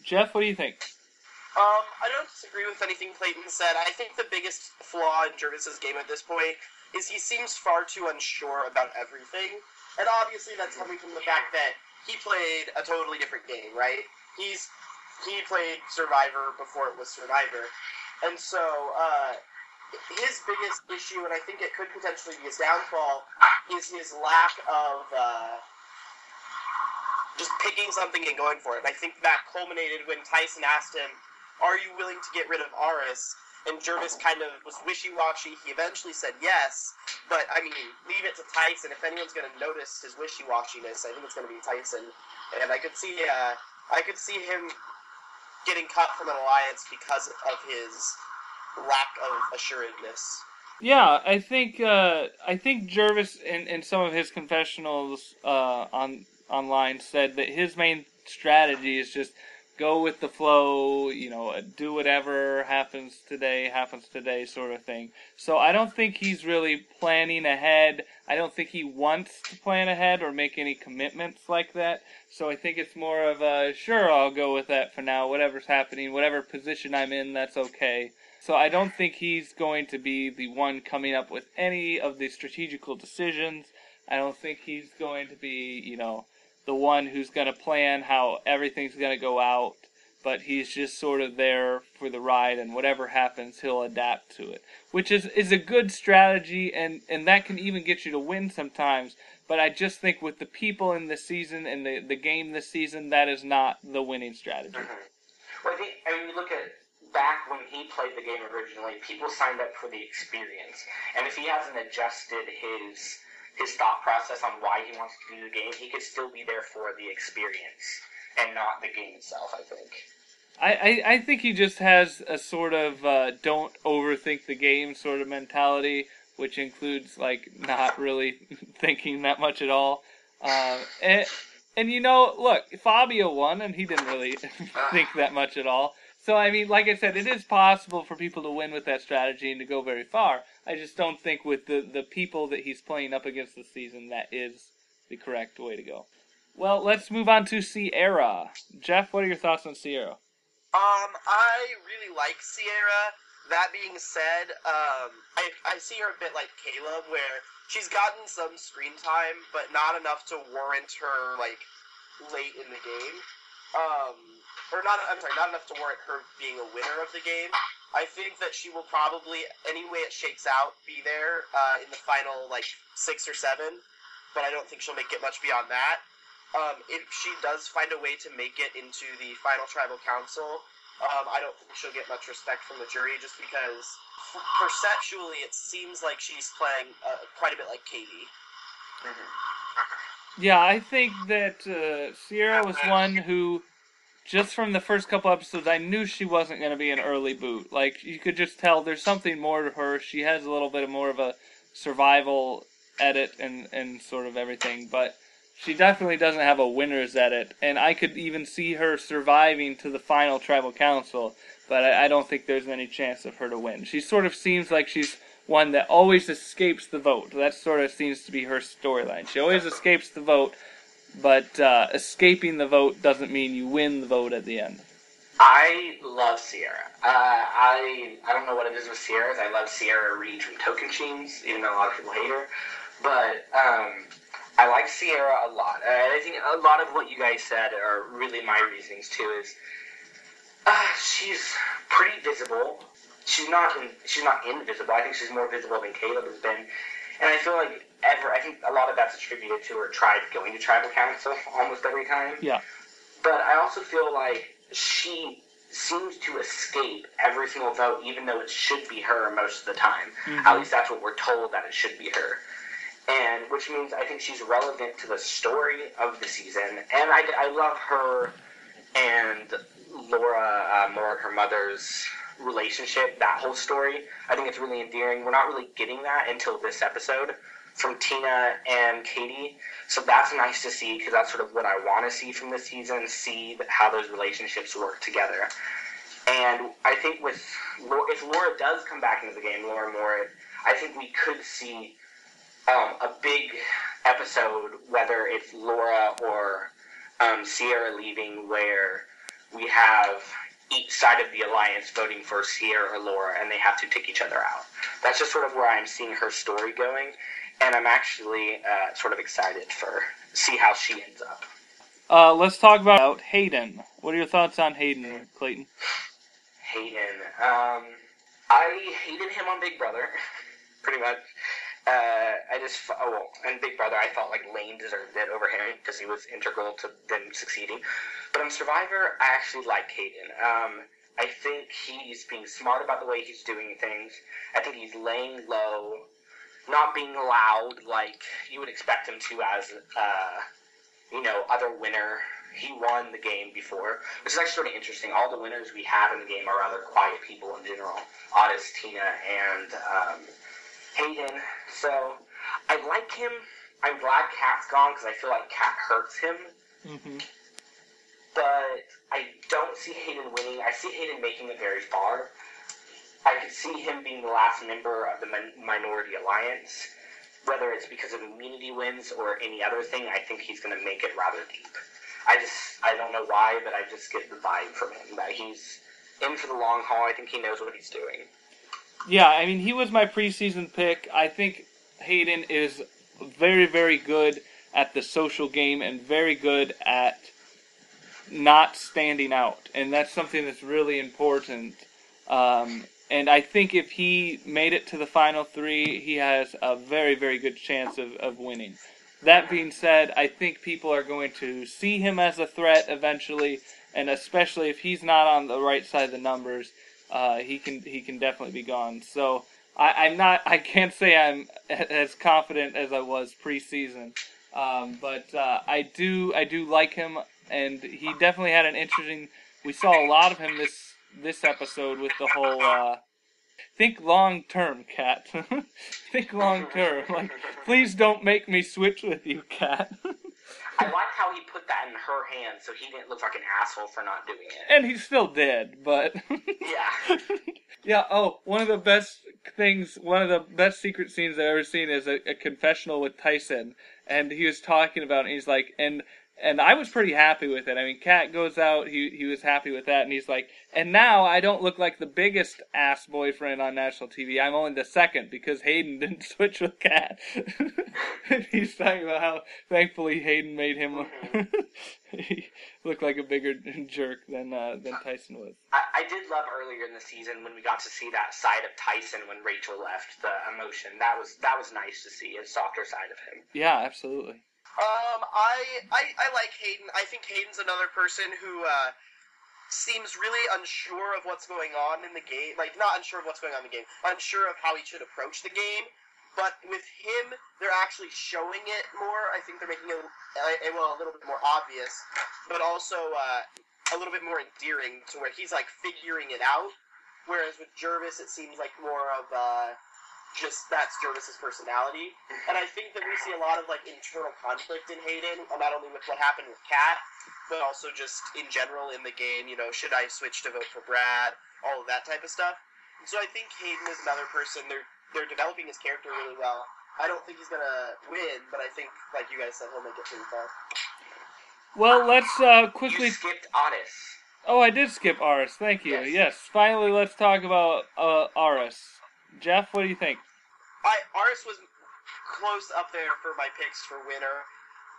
[SPEAKER 1] Jeff, what do you think?
[SPEAKER 2] Um, I don't disagree with anything Clayton said. I think the biggest flaw in Gervase's game at this point is he seems far too unsure about everything. And obviously that's coming from the fact that he played a totally different game, right? He's he played Survivor before it was Survivor. And so, uh, his biggest issue, and I think it could potentially be his downfall, is his lack of uh, just picking something and going for it. And I think that culminated when Tyson asked him, "Are you willing to get rid of Aras?" And Gervase kind of was wishy-washy. He eventually said yes, but I mean, leave it to Tyson. If anyone's going to notice his wishy-washiness, I think it's going to be Tyson. And I could see, uh, I could see him getting cut from an alliance because of his lack of assuredness.
[SPEAKER 1] Yeah, I think uh, I think Gervase in, in some of his confessionals uh, on online said that his main strategy is just go with the flow, you know, uh, do whatever happens today, happens today sort of thing. So I don't think he's really planning ahead. I don't think he wants to plan ahead or make any commitments like that. So I think it's more of a sure, I'll go with that for now. Whatever's happening, whatever position I'm in, that's okay. So I don't think he's going to be the one coming up with any of the strategical decisions. I don't think he's going to be, you know, the one who's going to plan how everything's going to go out, but he's just sort of there for the ride, and whatever happens, he'll adapt to it, which is is a good strategy, and and that can even get you to win sometimes. But I just think with the people in this season and the the game this season, that is not the winning strategy.
[SPEAKER 3] Mm-hmm. Well, I think I mean, you look at back when he played the game originally, people signed up for the experience, and if he hasn't adjusted his his thought process on why he wants to do the game, he could still be there for the experience and not the game itself. I think.
[SPEAKER 1] I, I, I think he just has a sort of uh, don't overthink the game sort of mentality, which includes like not really thinking that much at all. Uh, and and you know, look, Fabio won, and he didn't really think that much at all. So I mean, like I said, it is possible for people to win with that strategy and to go very far. I just don't think with the the people that he's playing up against this season that is the correct way to go. Well, let's move on to Ciera. Jeff, what are your thoughts on Ciera?
[SPEAKER 2] Um, I really like Ciera. That being said, um, I, I see her a bit like Caleb, where she's gotten some screen time, but not enough to warrant her like late in the game. Um, or not. I'm sorry, not enough to warrant her being a winner of the game. I think that she will probably, any way it shakes out, be there uh, in the final like six or seven. But I don't think she'll make it much beyond that. Um, if she does find a way to make it into the final tribal council, um, I don't think she'll get much respect from the jury just because perceptually it seems like she's playing uh, quite a bit like Katie.
[SPEAKER 3] Mm-hmm.
[SPEAKER 1] Yeah, I think that uh, Ciera was one who just from the first couple episodes, I knew she wasn't going to be an early boot. Like you could just tell, there's something more to her. She has a little bit more of a survival edit and and sort of everything, but she definitely doesn't have a winner's edit. And I could even see her surviving to the final tribal council, but I, I don't think there's any chance of her to win. She sort of seems like she's one that always escapes the vote. That sort of seems to be her storyline. She always escapes the vote but uh, escaping the vote doesn't mean you win the vote at the end.
[SPEAKER 3] I love Ciera. Uh, I I don't know what it is with Sierra. I love Sierra Reed from Token Tocantins, even though a lot of people hate her. But um, I like Ciera a lot. Uh, I think a lot of what you guys said are really my reasonings too. Is uh, she's pretty visible. She's not in, she's not invisible. I think she's more visible than Caleb has been. And I feel like ever. I think a lot of that's attributed to her tribe going to tribal council almost every time.
[SPEAKER 1] Yeah.
[SPEAKER 3] But I also feel like she seems to escape every single vote, even though it should be her most of the time.
[SPEAKER 1] Mhm.
[SPEAKER 3] At least that's what we're told that it should be her. And which means I think she's relevant to the story of the season. And I, I love her and Laura uh, Moore, her mother's relationship, that whole story. I think it's really endearing. We're not really getting that until this episode from Tina and Katie. So that's nice to see because that's sort of what I want to see from this season, see how those relationships work together. And I think with if Laura does come back into the game, Laura Moore, I think we could see um, a big episode, whether it's Laura or um, Ciera leaving, where we have each side of the alliance voting for Ciera or Laura, and they have to take each other out. That's just sort of where I'm seeing her story going, and I'm actually uh, sort of excited for see how she ends up.
[SPEAKER 1] Uh, let's talk about Hayden. What are your thoughts on Hayden, Clayton?
[SPEAKER 3] Hayden. Um, I hated him on Big Brother, pretty much. Uh, I just, oh, well, and Big Brother, I felt like Lane deserved it over him because he was integral to them succeeding. But on Survivor, I actually like Hayden. Um, I think he's being smart about the way he's doing things. I think he's laying low, not being loud like you would expect him to as, uh, you know, other winner. He won the game before, which is actually sort of interesting. All the winners we have in the game are rather quiet people in general. Aras, Tina, and um, Hayden. So I like him. I'm glad Kat's gone because I feel like Kat hurts him.
[SPEAKER 1] Mm-hmm.
[SPEAKER 3] But I don't see Hayden winning. I see Hayden making it very far. I could see him being the last member of the min- Minority Alliance. Whether it's because of immunity wins or any other thing, I think he's going to make it rather deep. I just, I don't know why, but I just get the vibe from him that he's in for the long haul. I think he knows what he's doing.
[SPEAKER 1] Yeah, I mean, he was my preseason pick. I think Hayden is very, very good at the social game and very good at not standing out. And that's something that's really important. Um, and I think if he made it to the final three, he has a very, very good chance of, of winning. That being said, I think people are going to see him as a threat eventually, and especially if he's not on the right side of the numbers, uh, he can he can definitely be gone. So I, I'm not I can't say I'm as confident as I was preseason, um, but uh, I do I do like him, and he definitely had an interesting. We saw a lot of him this this episode with the whole. Uh, think long term, Kat. think long term. Like, please don't make me switch with you, Kat.
[SPEAKER 3] I like how he put that in her hand so he didn't look like an asshole for not doing it.
[SPEAKER 1] and he still did, but
[SPEAKER 3] Yeah.
[SPEAKER 1] yeah. Oh, one of the best things, one of the best secret scenes I've ever seen is a, a confessional with Tyson, and he was talking about, it, and he's like, and and I was pretty happy with it. I mean, Kat goes out, he he was happy with that, and he's like, and now I don't look like the biggest ass boyfriend on national TV. I'm only the second because Hayden didn't switch with Kat. he's talking about how thankfully Hayden made him he look like a bigger jerk than uh, than Tyson was.
[SPEAKER 3] I, I did love earlier in the season when we got to see that side of Tyson when Rachel left, the emotion. That was that was nice to see, a softer side of him.
[SPEAKER 1] Yeah, absolutely.
[SPEAKER 2] Um, I, I I like Hayden. I think Hayden's another person who uh, seems really unsure of what's going on in the game. Like not unsure of what's going on in the game, unsure of how he should approach the game. But with him, they're actually showing it more. I think they're making it uh, well a little bit more obvious, but also uh, a little bit more endearing to where he's like figuring it out. Whereas with Gervase, it seems like more of uh, just that's Gervase's personality. And I think that we see a lot of like internal conflict in Hayden, uh, not only with what happened with Kat, but also just in general in the game. You know, should I switch to vote for Brad? All of that type of stuff. And so I think Hayden is another person. They're they're developing his character really well. I don't think he's gonna win, but I think, like you guys said, he'll make it pretty far.
[SPEAKER 1] Well, let's uh,
[SPEAKER 3] You
[SPEAKER 1] quickly.
[SPEAKER 3] skipped Aras.
[SPEAKER 1] Oh, I did skip Aras. Thank you.
[SPEAKER 3] Yes.
[SPEAKER 1] Yes. Finally, let's talk about uh, Aras. Jeff, what do you think?
[SPEAKER 2] I Aras was close up there for my picks for winner.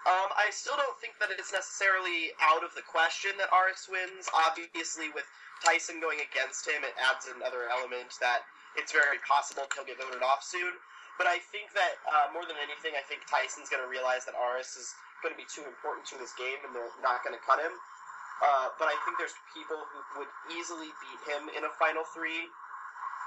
[SPEAKER 2] Um, I still don't think that it's necessarily out of the question that Aras wins. Obviously, with Tyson going against him, it adds another element that it's very possible he'll get voted off soon. But I think that uh, more than anything, I think Tyson's going to realize that Aras is going to be too important to his game, and they're not going to cut him. Uh, but I think there's people who would easily beat him in a final three.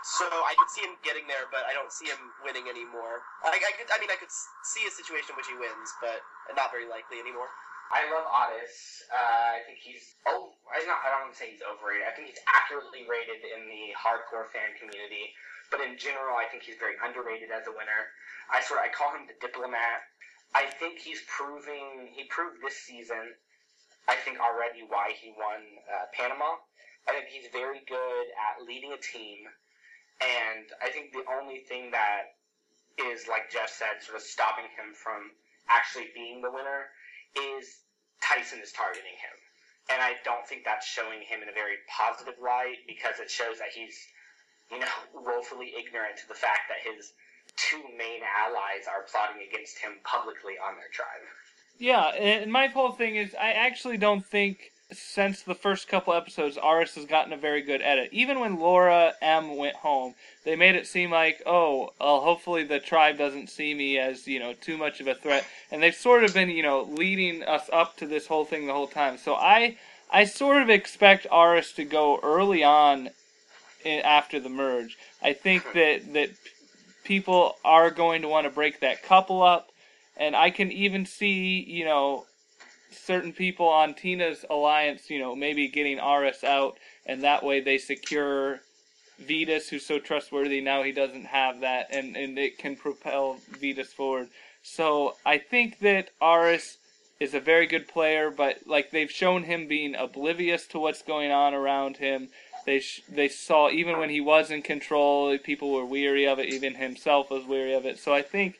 [SPEAKER 2] So I could see him getting there, but I don't see him winning anymore. I, I could, I mean, I could see a situation in which he wins, but not very likely anymore.
[SPEAKER 3] I love Aras. Uh, I think he's oh, I not I don't want to say he's overrated. I think he's accurately rated in the hardcore fan community, but in general, I think he's very underrated as a winner. I sort of I call him the diplomat. I think he's proving he proved this season. I think already why he won uh, Panama. I think he's very good at leading a team, and I think the only thing that is like Jeff said, sort of stopping him from actually being the winner is Tyson is targeting him. And I don't think that's showing him in a very positive light because it shows that he's, you know, woefully ignorant to the fact that his two main allies are plotting against him publicly on their tribe.
[SPEAKER 1] Yeah, and my whole thing is I actually don't think since the first couple episodes Aras has gotten a very good edit. Even when Laura M went home, they made it seem like, oh, well, hopefully the tribe doesn't see me as, you know, too much of a threat. And they've sort of been, you know, leading us up to this whole thing the whole time. So I I sort of expect Aras to go early on in, after the merge. I think that that people are going to want to break that couple up and I can even see, you know, certain people on Tina's alliance, you know, maybe getting Aras out, and that way they secure Vytas, who's so trustworthy. Now he doesn't have that, and, and it can propel Vytas forward. So I think that Aras is a very good player, but like they've shown him being oblivious to what's going on around him. They sh- they saw even when he was in control, people were weary of it. Even himself was weary of it. So I think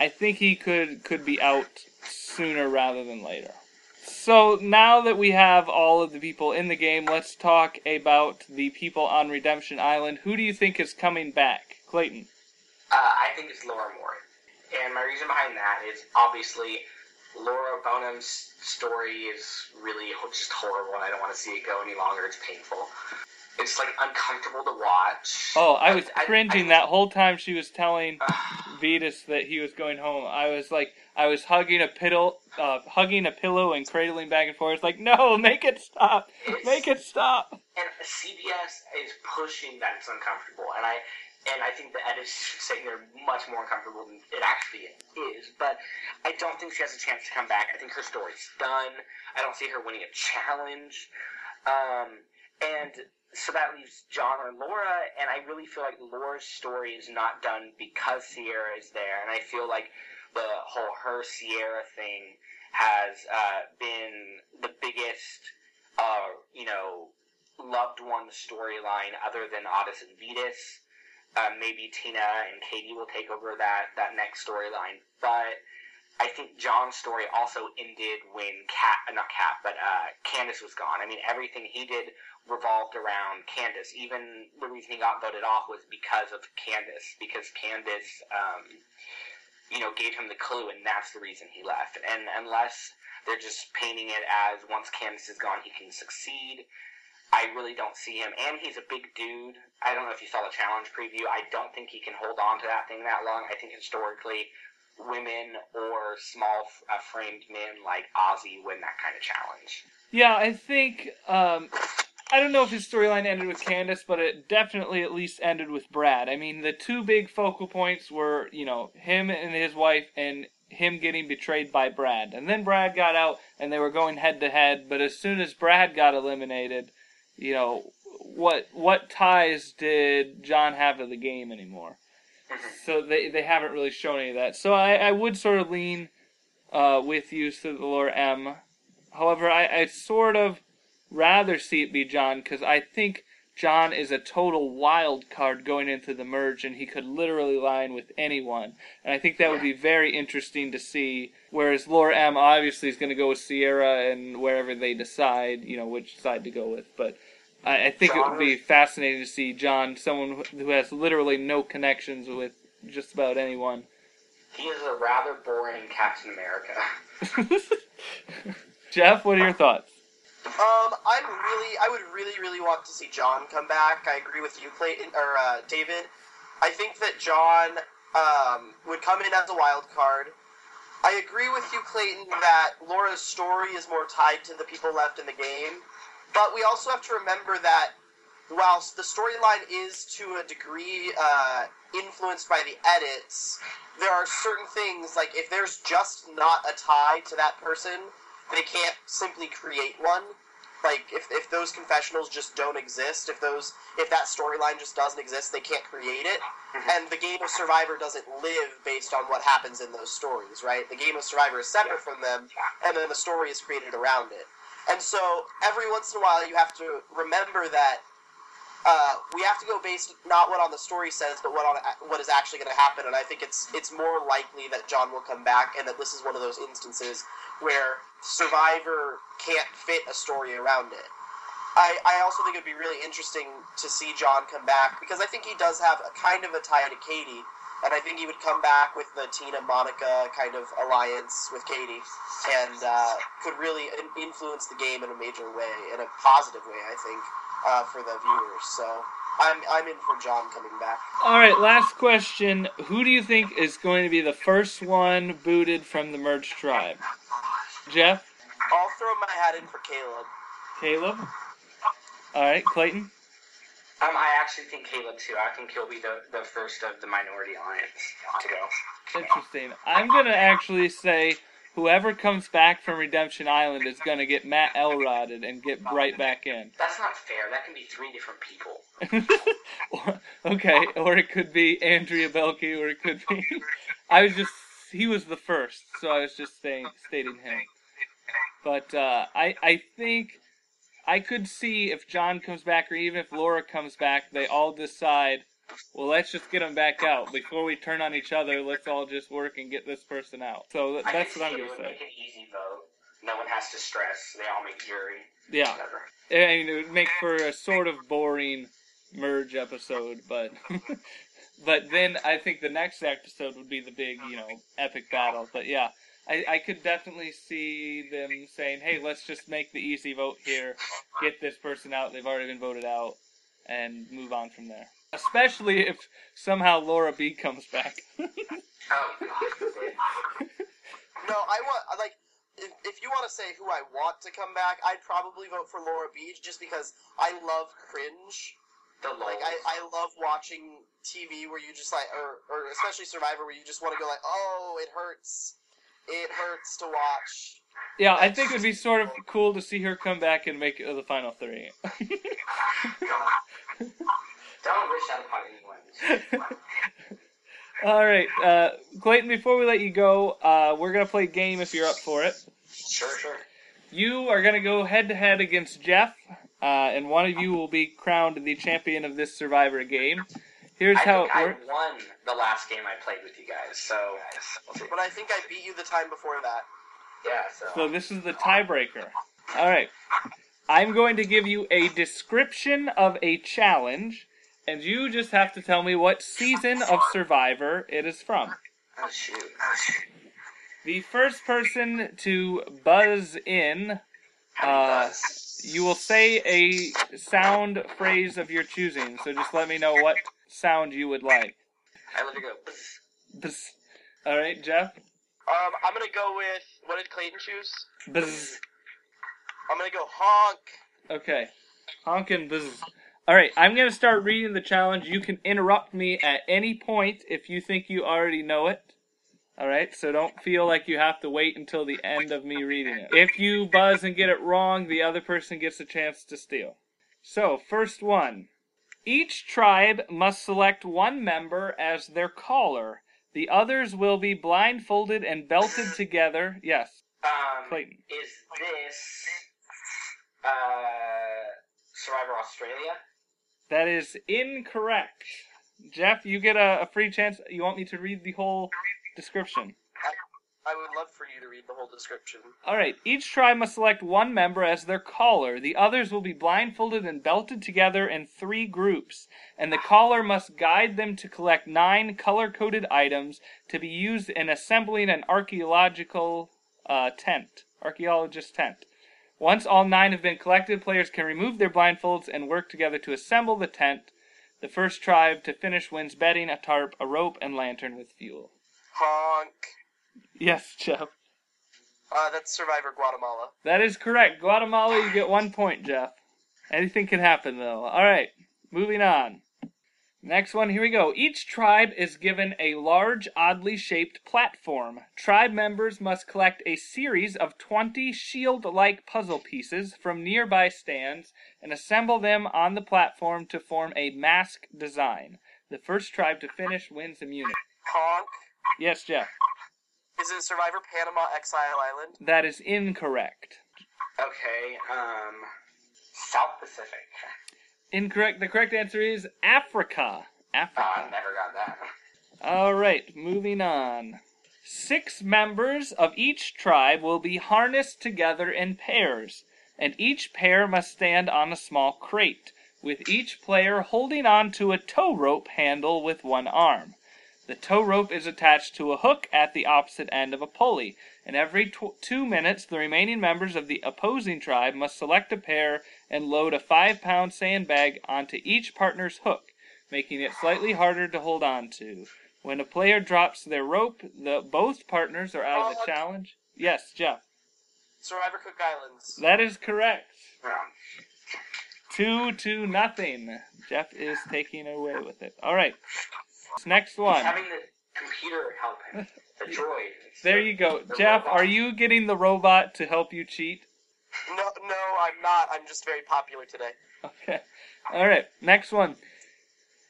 [SPEAKER 1] I think he could could be out sooner rather than later. So now that we have all of the people in the game, let's talk about the people on Redemption Island. Who do you think is coming back, Clayton?
[SPEAKER 3] Uh, I think it's Laura Moore, and my reason behind that is obviously Laura Boneham's story is really just horrible. And I don't want to see it go any longer. It's painful. It's like uncomfortable to watch.
[SPEAKER 1] Oh, I was
[SPEAKER 3] I- I-
[SPEAKER 1] cringing
[SPEAKER 3] I-
[SPEAKER 1] that whole time she was telling Vytas that he was going home. I was like, I was hugging a pillow, uh, hugging a pillow and cradling back and forth. Like, no, make it stop, make it stop.
[SPEAKER 3] and CBS is pushing that it's uncomfortable, and I and I think the editors saying they're much more uncomfortable than it actually is. But I don't think she has a chance to come back. I think her story's done. I don't see her winning a challenge, um, and so that leaves John or Laura, and I really feel like Laura's story is not done because Ciera is there, and I feel like the whole her Ciera thing has uh, been the biggest, uh, you know, loved one storyline other than Aras and Vytas. Uh, maybe Tina and Katie will take over that that next storyline, but I think John's story also ended when Kat, uh, not Kat, but uh, Candice was gone. I mean, everything he did revolved around Candice. Even the reason he got voted off was because of Candice, because Candice, um, you know, gave him the clue, and that's the reason he left. And unless they're just painting it as once Candice is gone, he can succeed. I really don't see him, and he's a big dude. I don't know if you saw the challenge preview. I don't think he can hold on to that thing that long. I think historically, women or small uh, framed men like Ozzy win that kind of challenge.
[SPEAKER 1] Yeah, I think um, I don't know if his storyline ended with Candice, but it definitely at least ended with Brad. I mean, the two big focal points were, you know, him and his wife and him getting betrayed by Brad. And then Brad got out and they were going head to head, but as soon as Brad got eliminated, you know, what what ties did John have to the game anymore? So they they haven't really shown any of that. So I, I would sort of lean uh, with you to the Laura M. However, I, I sort of rather see it be John because I think John is a total wild card going into the merge, and he could literally line with anyone. And I think that would be very interesting to see. Whereas Laura M obviously is going to go with Ciera and wherever they decide, you know, which side to go with. But I, I think it would be fascinating to see John, someone who has literally no connections with just about anyone.
[SPEAKER 3] He is a rather boring Captain America.
[SPEAKER 1] Jeff, what are your thoughts?
[SPEAKER 2] Um, I'm really, I would really, really want to see John come back. I agree with you, Clayton or uh, David. I think that John um, would come in as a wild card. I agree with you, Clayton, that Laura's story is more tied to the people left in the game. But we also have to remember that whilst the storyline is to a degree uh, influenced by the edits, there are certain things like if there's just not a tie to that person, they can't simply create one. Like if, if those confessionals just don't exist, if those if that storyline just doesn't exist, they can't create it. And the game of Survivor doesn't live based on what happens in those stories, right? The game of Survivor is separate from them, and then the story is created around it. And so every once in a while, you have to remember that uh, we have to go based not what on the story says, but what on what is actually going to happen. And I think it's it's more likely that John will come back, and that this is one of those instances where Survivor can't fit a story around it. I, I also think it'd be really interesting to see John come back because I think he does have a kind of a tie to Katie, and I think he would come back with the Tina Monica kind of alliance with Katie, and uh, could really influence the game in a major way, in a positive way, I think, uh, for the viewers. So I'm I'm in for John coming back.
[SPEAKER 1] All right, last question: Who do you think is going to be the first one booted from the merge tribe? Jeff.
[SPEAKER 2] I'll throw my hat in for Caleb.
[SPEAKER 1] Caleb. All right, Clayton.
[SPEAKER 3] Um, I actually think Caleb too. I think he'll be the, the first of the minority alliance to go.
[SPEAKER 1] Interesting. I'm gonna actually say whoever comes back from Redemption Island is gonna get Matt Elrodded and get right back in.
[SPEAKER 3] That's not fair. That can be three different
[SPEAKER 1] people. okay, or it could be Andrea Boehlke, or it could be. I was just he was the first, so I was just saying stating him. But uh, I I think I could see if John comes back or even if Laura comes back, they all decide, well, let's just get them back out before we turn on each other. Let's all just work and get this person out. So that's what I'm gonna say.
[SPEAKER 3] Make an easy vote. No one has to stress. They all make jury.
[SPEAKER 1] Yeah, Whatever. and it would make for a sort of boring merge episode, but. but then I think the next episode would be the big, you know, epic battle. But yeah, I, I could definitely see them saying, "Hey, let's just make the easy vote here, get this person out. They've already been voted out, and move on from there." Especially if somehow Laura B comes back.
[SPEAKER 3] oh,
[SPEAKER 2] no, I want like if, if you want to say who I want to come back, I'd probably vote for Laura B just because I love cringe. Like I, I love watching TV where you just like, or, or especially Survivor where you just want to go like, oh, it hurts it hurts to watch.
[SPEAKER 1] Yeah, I think it'd be sort of cool to see her come back and make the final three.
[SPEAKER 3] Don't wish that upon anyone.
[SPEAKER 1] All right, uh, Clayton. Before we let you go, uh, we're gonna play a game if you're up for it.
[SPEAKER 3] Sure, sure.
[SPEAKER 1] You are gonna go head to head against Jeff, uh, and one of you will be crowned the champion of this Survivor game. Here's
[SPEAKER 3] I
[SPEAKER 1] how
[SPEAKER 3] it
[SPEAKER 1] works.
[SPEAKER 3] I won the last game I played with you guys, so.
[SPEAKER 2] But I think I beat you the time before that.
[SPEAKER 3] Yeah, so.
[SPEAKER 1] So this is the tiebreaker. All right. I'm going to give you a description of a challenge, and you just have to tell me what season of Survivor it is from.
[SPEAKER 3] Oh shoot!
[SPEAKER 1] The first person to buzz in, uh, you will say a sound phrase of your choosing. So just let me know what sound you would like.
[SPEAKER 3] I let it go.
[SPEAKER 1] Bzz. All right, Jeff.
[SPEAKER 2] Um, I'm gonna go with what did Clayton choose?
[SPEAKER 1] Bzz.
[SPEAKER 2] I'm gonna go honk.
[SPEAKER 1] Okay, honk and bzz. All right, I'm gonna start reading the challenge. You can interrupt me at any point if you think you already know it. All right, so don't feel like you have to wait until the end of me reading it. If you buzz and get it wrong, the other person gets a chance to steal. So, first one. Each tribe must select one member as their caller. The others will be blindfolded and belted together. Yes.
[SPEAKER 3] Um,
[SPEAKER 1] Clayton.
[SPEAKER 3] Is this uh, Survivor Australia?
[SPEAKER 1] That is incorrect. Jeff, you get a, a free chance. You want me to read the whole description?
[SPEAKER 2] I would love for you to read the whole description.
[SPEAKER 1] All right. Each tribe must select one member as their caller. The others will be blindfolded and belted together in three groups, and the caller must guide them to collect nine color-coded items to be used in assembling an archaeological uh, tent, archaeologist tent. Once all nine have been collected, players can remove their blindfolds and work together to assemble the tent. The first tribe to finish wins bedding, a tarp, a rope, and lantern with fuel.
[SPEAKER 2] Honk.
[SPEAKER 1] Yes, Jeff.
[SPEAKER 2] Uh, that's Survivor Guatemala.
[SPEAKER 1] That is correct. Guatemala, you get one point, Jeff. Anything can happen, though. All right, moving on. Next one, here we go. Each tribe is given a large, oddly shaped platform. Tribe members must collect a series of 20 shield like puzzle pieces from nearby stands and assemble them on the platform to form a mask design. The first tribe to finish wins immunity.
[SPEAKER 2] Honk.
[SPEAKER 1] Yes, Jeff.
[SPEAKER 2] Is it Survivor Panama Exile Island?
[SPEAKER 1] That is incorrect.
[SPEAKER 3] Okay, um, South Pacific.
[SPEAKER 1] Incorrect. The correct answer is Africa.
[SPEAKER 3] Oh,
[SPEAKER 1] Africa.
[SPEAKER 3] I never got that.
[SPEAKER 1] All right, moving on. Six members of each tribe will be harnessed together in pairs, and each pair must stand on a small crate, with each player holding on to a tow rope handle with one arm. The tow rope is attached to a hook at the opposite end of a pulley, and every tw- two minutes the remaining members of the opposing tribe must select a pair and load a five pound sandbag onto each partner's hook, making it slightly harder to hold on to. When a player drops their rope, the both partners are out of the challenge. Yes, Jeff.
[SPEAKER 2] Survivor Cook Islands.
[SPEAKER 1] That is correct.
[SPEAKER 3] Yeah.
[SPEAKER 1] Two to nothing. Jeff is taking away with it. All right. Next
[SPEAKER 3] He's
[SPEAKER 1] one.
[SPEAKER 3] having the computer help him. The droid.
[SPEAKER 1] There you go.
[SPEAKER 3] The
[SPEAKER 1] Jeff,
[SPEAKER 3] robot.
[SPEAKER 1] are you getting the robot to help you cheat?
[SPEAKER 2] No, no, I'm not. I'm just very popular today.
[SPEAKER 1] Okay. All right. Next one.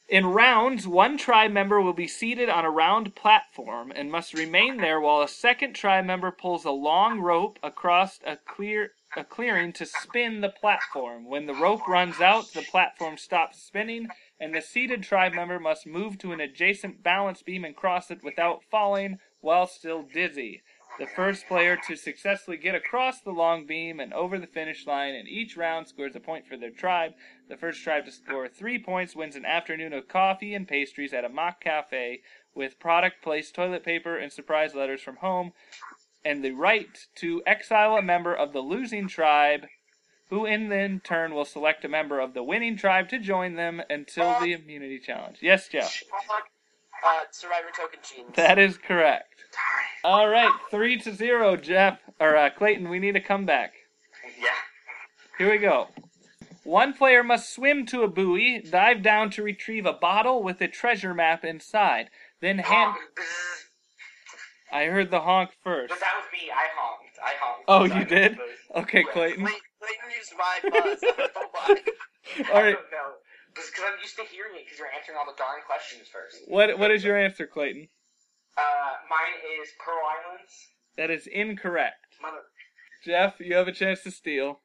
[SPEAKER 1] In rounds, one tribe member will be seated on a round platform and must remain there while a second tribe member pulls a long rope across a clear a clearing to spin the platform. When the rope runs out, the platform stops spinning, and the seated tribe member must move to an adjacent balance beam and cross it without falling while still dizzy. The first player to successfully get across the long beam and over the finish line in each round scores a point for their tribe. The first tribe to score three points wins an afternoon of coffee and pastries at a mock cafe with product placed toilet paper and surprise letters from home, and the right to exile a member of the losing tribe, who in then turn will select a member of the winning tribe to join them until the immunity challenge. Yes, Jeff.
[SPEAKER 2] Uh, Survivor Token Jeans.
[SPEAKER 1] That is correct. All right, three to zero, Jeff or uh, Clayton. We need a comeback.
[SPEAKER 3] Yeah.
[SPEAKER 1] Here we go. One player must swim to a buoy, dive down to retrieve a bottle with a treasure map inside, then hand. I heard the honk first.
[SPEAKER 3] But that was me. I honked. I honked.
[SPEAKER 1] Oh, you did? Okay, Clayton.
[SPEAKER 2] Clayton, Clayton used my buzz. I don't know why.
[SPEAKER 1] All
[SPEAKER 3] I don't know. Because I'm used to hearing it because you're answering all the darn questions first.
[SPEAKER 1] What What is your answer, Clayton?
[SPEAKER 3] Uh, mine is Pearl Islands.
[SPEAKER 1] That is incorrect.
[SPEAKER 3] Mother.
[SPEAKER 1] Jeff, you have a chance to steal.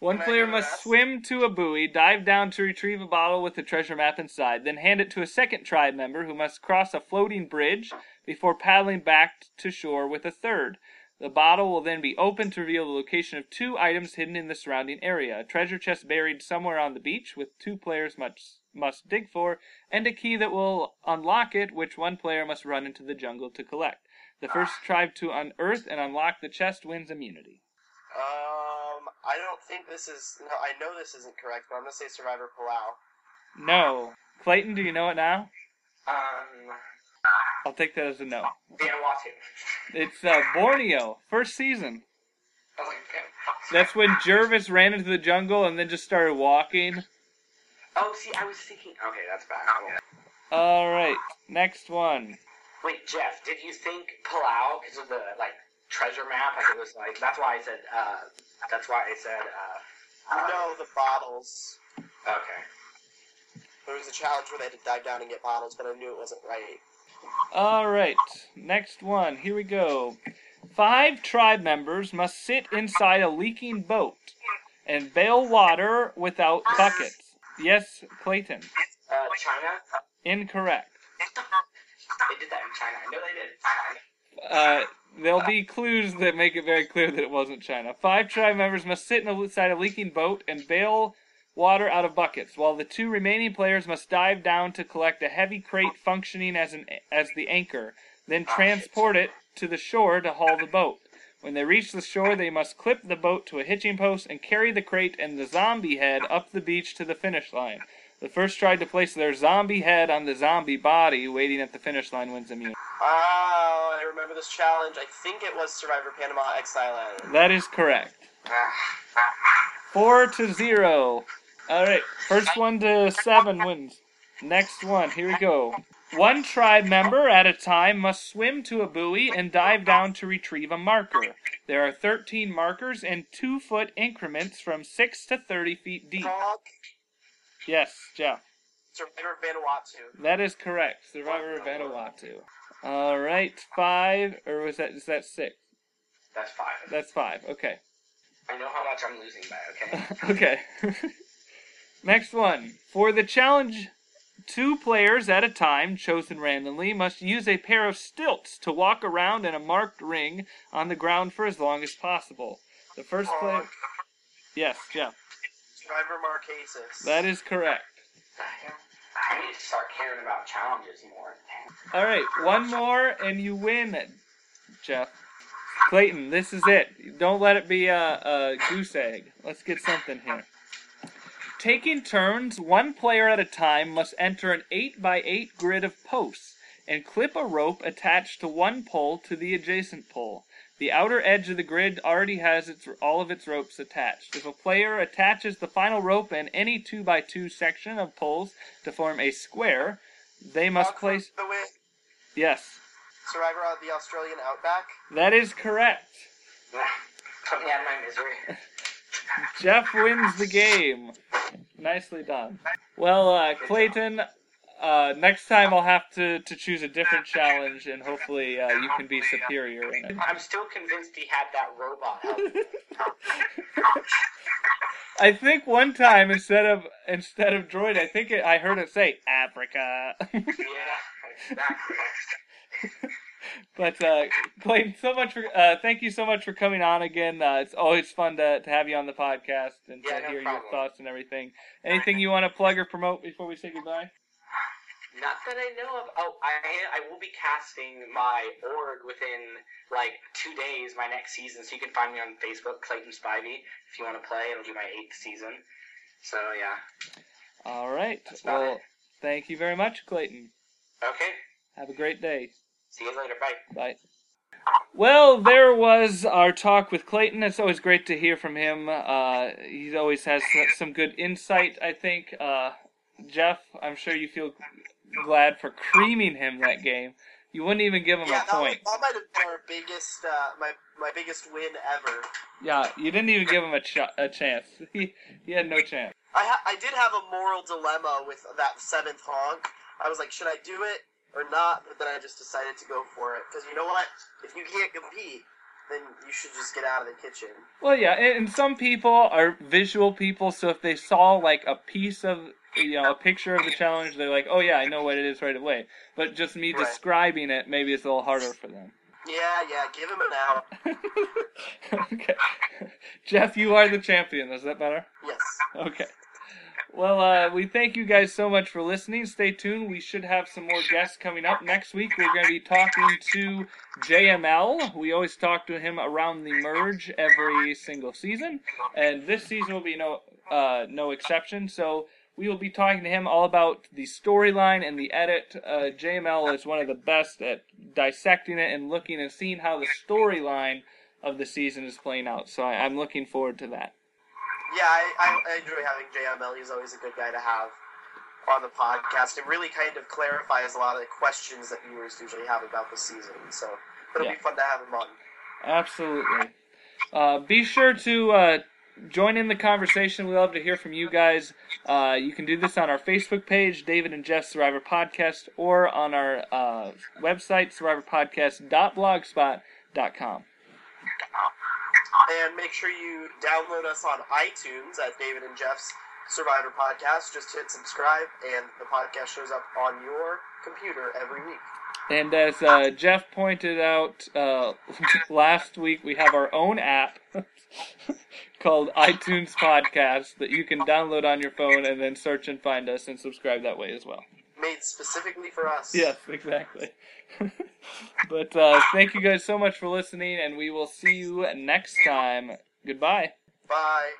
[SPEAKER 1] One
[SPEAKER 3] Can
[SPEAKER 1] player must swim to a buoy, dive down to retrieve a bottle with the treasure map inside, then hand it to a second tribe member who must cross a floating bridge before paddling back to shore with a third. The bottle will then be opened to reveal the location of two items hidden in the surrounding area a treasure chest buried somewhere on the beach, with two players must, must dig for, and a key that will unlock it, which one player must run into the jungle to collect. The first tribe to unearth and unlock the chest wins immunity.
[SPEAKER 2] Um, I don't think this is. No, I know this isn't correct, but I'm gonna say Survivor Palau.
[SPEAKER 1] No. Clayton, do you know it now?
[SPEAKER 3] Um,
[SPEAKER 1] I'll take that as a no.
[SPEAKER 3] Vanuatu.
[SPEAKER 1] It's uh, Borneo, first season.
[SPEAKER 3] I okay.
[SPEAKER 1] That's when Gervase ran into the jungle and then just started walking.
[SPEAKER 3] Oh, see, I was thinking. Okay, that's bad.
[SPEAKER 1] All right, next one.
[SPEAKER 3] Wait, Jeff, did you think Palau because of the like treasure map? Like it was like that's why I said. Uh, that's why I said. Uh, uh,
[SPEAKER 2] know the bottles.
[SPEAKER 3] Okay.
[SPEAKER 2] There was a challenge where they had to dive down and get bottles, but I knew it wasn't right.
[SPEAKER 1] All right, next one. Here we go. Five tribe members must sit inside a leaking boat and bail water without buckets. Yes, Clayton.
[SPEAKER 3] Uh, China.
[SPEAKER 1] Incorrect.
[SPEAKER 3] They did that in China. I know they did.
[SPEAKER 1] Uh, there'll be clues that make it very clear that it wasn't China. Five tribe members must sit inside a leaking boat and bail water out of buckets, while the two remaining players must dive down to collect a heavy crate functioning as an as the anchor, then ah, transport it to the shore to haul the boat. When they reach the shore, they must clip the boat to a hitching post and carry the crate and the zombie head up the beach to the finish line. The first tried to place their zombie head on the zombie body waiting at the finish line wins immunity.
[SPEAKER 2] Oh, I remember this challenge. I think it was Survivor Panama Exile Island.
[SPEAKER 1] That is correct. Ah, ah, Four to zero. All right, first one to seven wins. Next one, here we go. One tribe member at a time must swim to a buoy and dive down to retrieve a marker. There are 13 markers in two foot increments from 6 to 30 feet deep. Yes, Jeff.
[SPEAKER 2] Survivor Vanuatu.
[SPEAKER 1] That is correct. Survivor of Vanuatu. All right, five, or was that, is that six?
[SPEAKER 3] That's five.
[SPEAKER 1] That's five, okay.
[SPEAKER 3] I know how much I'm losing by. Okay.
[SPEAKER 1] okay. Next one. For the challenge, two players at a time, chosen randomly, must use a pair of stilts to walk around in a marked ring on the ground for as long as possible. The first oh, player. Yes, Jeff.
[SPEAKER 2] Survivor Marquesas.
[SPEAKER 1] That is correct.
[SPEAKER 3] I need to start caring about challenges more.
[SPEAKER 1] All right, one more and you win, Jeff. Clayton, this is it. Don't let it be a, a goose egg. Let's get something here. Taking turns, one player at a time must enter an 8 by 8 grid of posts and clip a rope attached to one pole to the adjacent pole. The outer edge of the grid already has its all of its ropes attached. If a player attaches the final rope and any 2 by 2 section of poles to form a square, they must place
[SPEAKER 2] The way
[SPEAKER 1] Yes.
[SPEAKER 2] Survivor of the Australian Outback.
[SPEAKER 1] That is correct.
[SPEAKER 3] Put me out of my misery.
[SPEAKER 1] Jeff wins the game. Nicely done. Well, uh, Clayton, uh, next time I'll have to, to choose a different challenge, and hopefully uh, you can be superior in it.
[SPEAKER 3] I'm still convinced he had that robot.
[SPEAKER 1] I think one time instead of instead of droid, I think it, I heard it say Africa.
[SPEAKER 3] yeah, exactly.
[SPEAKER 1] But uh, Clayton, so much for uh, thank you so much for coming on again. Uh, it's always fun to, to have you on the podcast and to
[SPEAKER 3] no
[SPEAKER 1] hear your thoughts and everything. Anything you want to plug or promote before we say goodbye?
[SPEAKER 3] Not that I know of. Oh, I I will be casting my org within like two days, my next season. So you can find me on Facebook, Clayton Spivey. If you want to play, it'll be my eighth season. So yeah.
[SPEAKER 1] All right. Well,
[SPEAKER 3] it.
[SPEAKER 1] thank you very much, Clayton.
[SPEAKER 3] Okay.
[SPEAKER 1] Have a great day.
[SPEAKER 3] See you later. Bye.
[SPEAKER 1] Bye. Well, there was our talk with Clayton. It's always great to hear from him. Uh, he always has some good insight, I think. Uh, Jeff, I'm sure you feel glad for creaming him that game. You wouldn't even give him
[SPEAKER 2] Yeah,
[SPEAKER 1] a
[SPEAKER 2] that, was,
[SPEAKER 1] point.
[SPEAKER 2] that might have been our biggest, uh, my my biggest win ever.
[SPEAKER 1] Yeah, you didn't even give him a, ch- a chance. He, he had no chance.
[SPEAKER 2] I ha- I did have a moral dilemma with that seventh honk. I was like, should I do it or not? But then I just decided to go for it because you know what? If you can't compete, then you should just get out of the kitchen.
[SPEAKER 1] Well, yeah, and some people are visual people, so if they saw like a piece of, you know, a picture of the challenge, they're like, oh yeah, I know what it is right away. But just me
[SPEAKER 2] Right.
[SPEAKER 1] describing it, maybe it's a little harder for them.
[SPEAKER 2] Yeah, yeah, give him an out.
[SPEAKER 1] okay. Jeff, you are the champion. Is that better?
[SPEAKER 2] Yes.
[SPEAKER 1] Okay. Well, uh, we thank you guys so much for listening. Stay tuned. We should have some more guests coming up. Next week, we're going to be talking to JML. We always talk to him around the merge every single season, and this season will be no uh, no exception. So we will be talking to him all about the storyline and the edit. Uh, JML is one of the best at dissecting it and looking and seeing how the storyline of the season is playing out. So I, I'm looking forward to that.
[SPEAKER 2] Yeah, I, I, I enjoy having JML. He's always a good guy to have on the podcast. It really kind of clarifies a lot of the questions that viewers usually have about the season. So it'll
[SPEAKER 1] Yeah.
[SPEAKER 2] be fun to have him on.
[SPEAKER 1] Absolutely. Uh, be sure to uh, join in the conversation. We love to hear from you guys. Uh, you can do this on our Facebook page, David and Jeff Survivor Podcast, or on our uh, website, survivorpodcast.blogspot.com.
[SPEAKER 2] And make sure you download us on iTunes at David and Jeff's Survivor Podcast. Just hit subscribe, and the podcast shows up on your computer every week.
[SPEAKER 1] And as uh, Jeff pointed out uh, last week, we have our own app called iTunes Podcast that you can download on your phone and then search and find us and subscribe that way as well.
[SPEAKER 2] Made specifically for us.
[SPEAKER 1] Yes, exactly. But uh, thank you guys so much for listening, and we will see you next time. Goodbye.
[SPEAKER 2] Bye.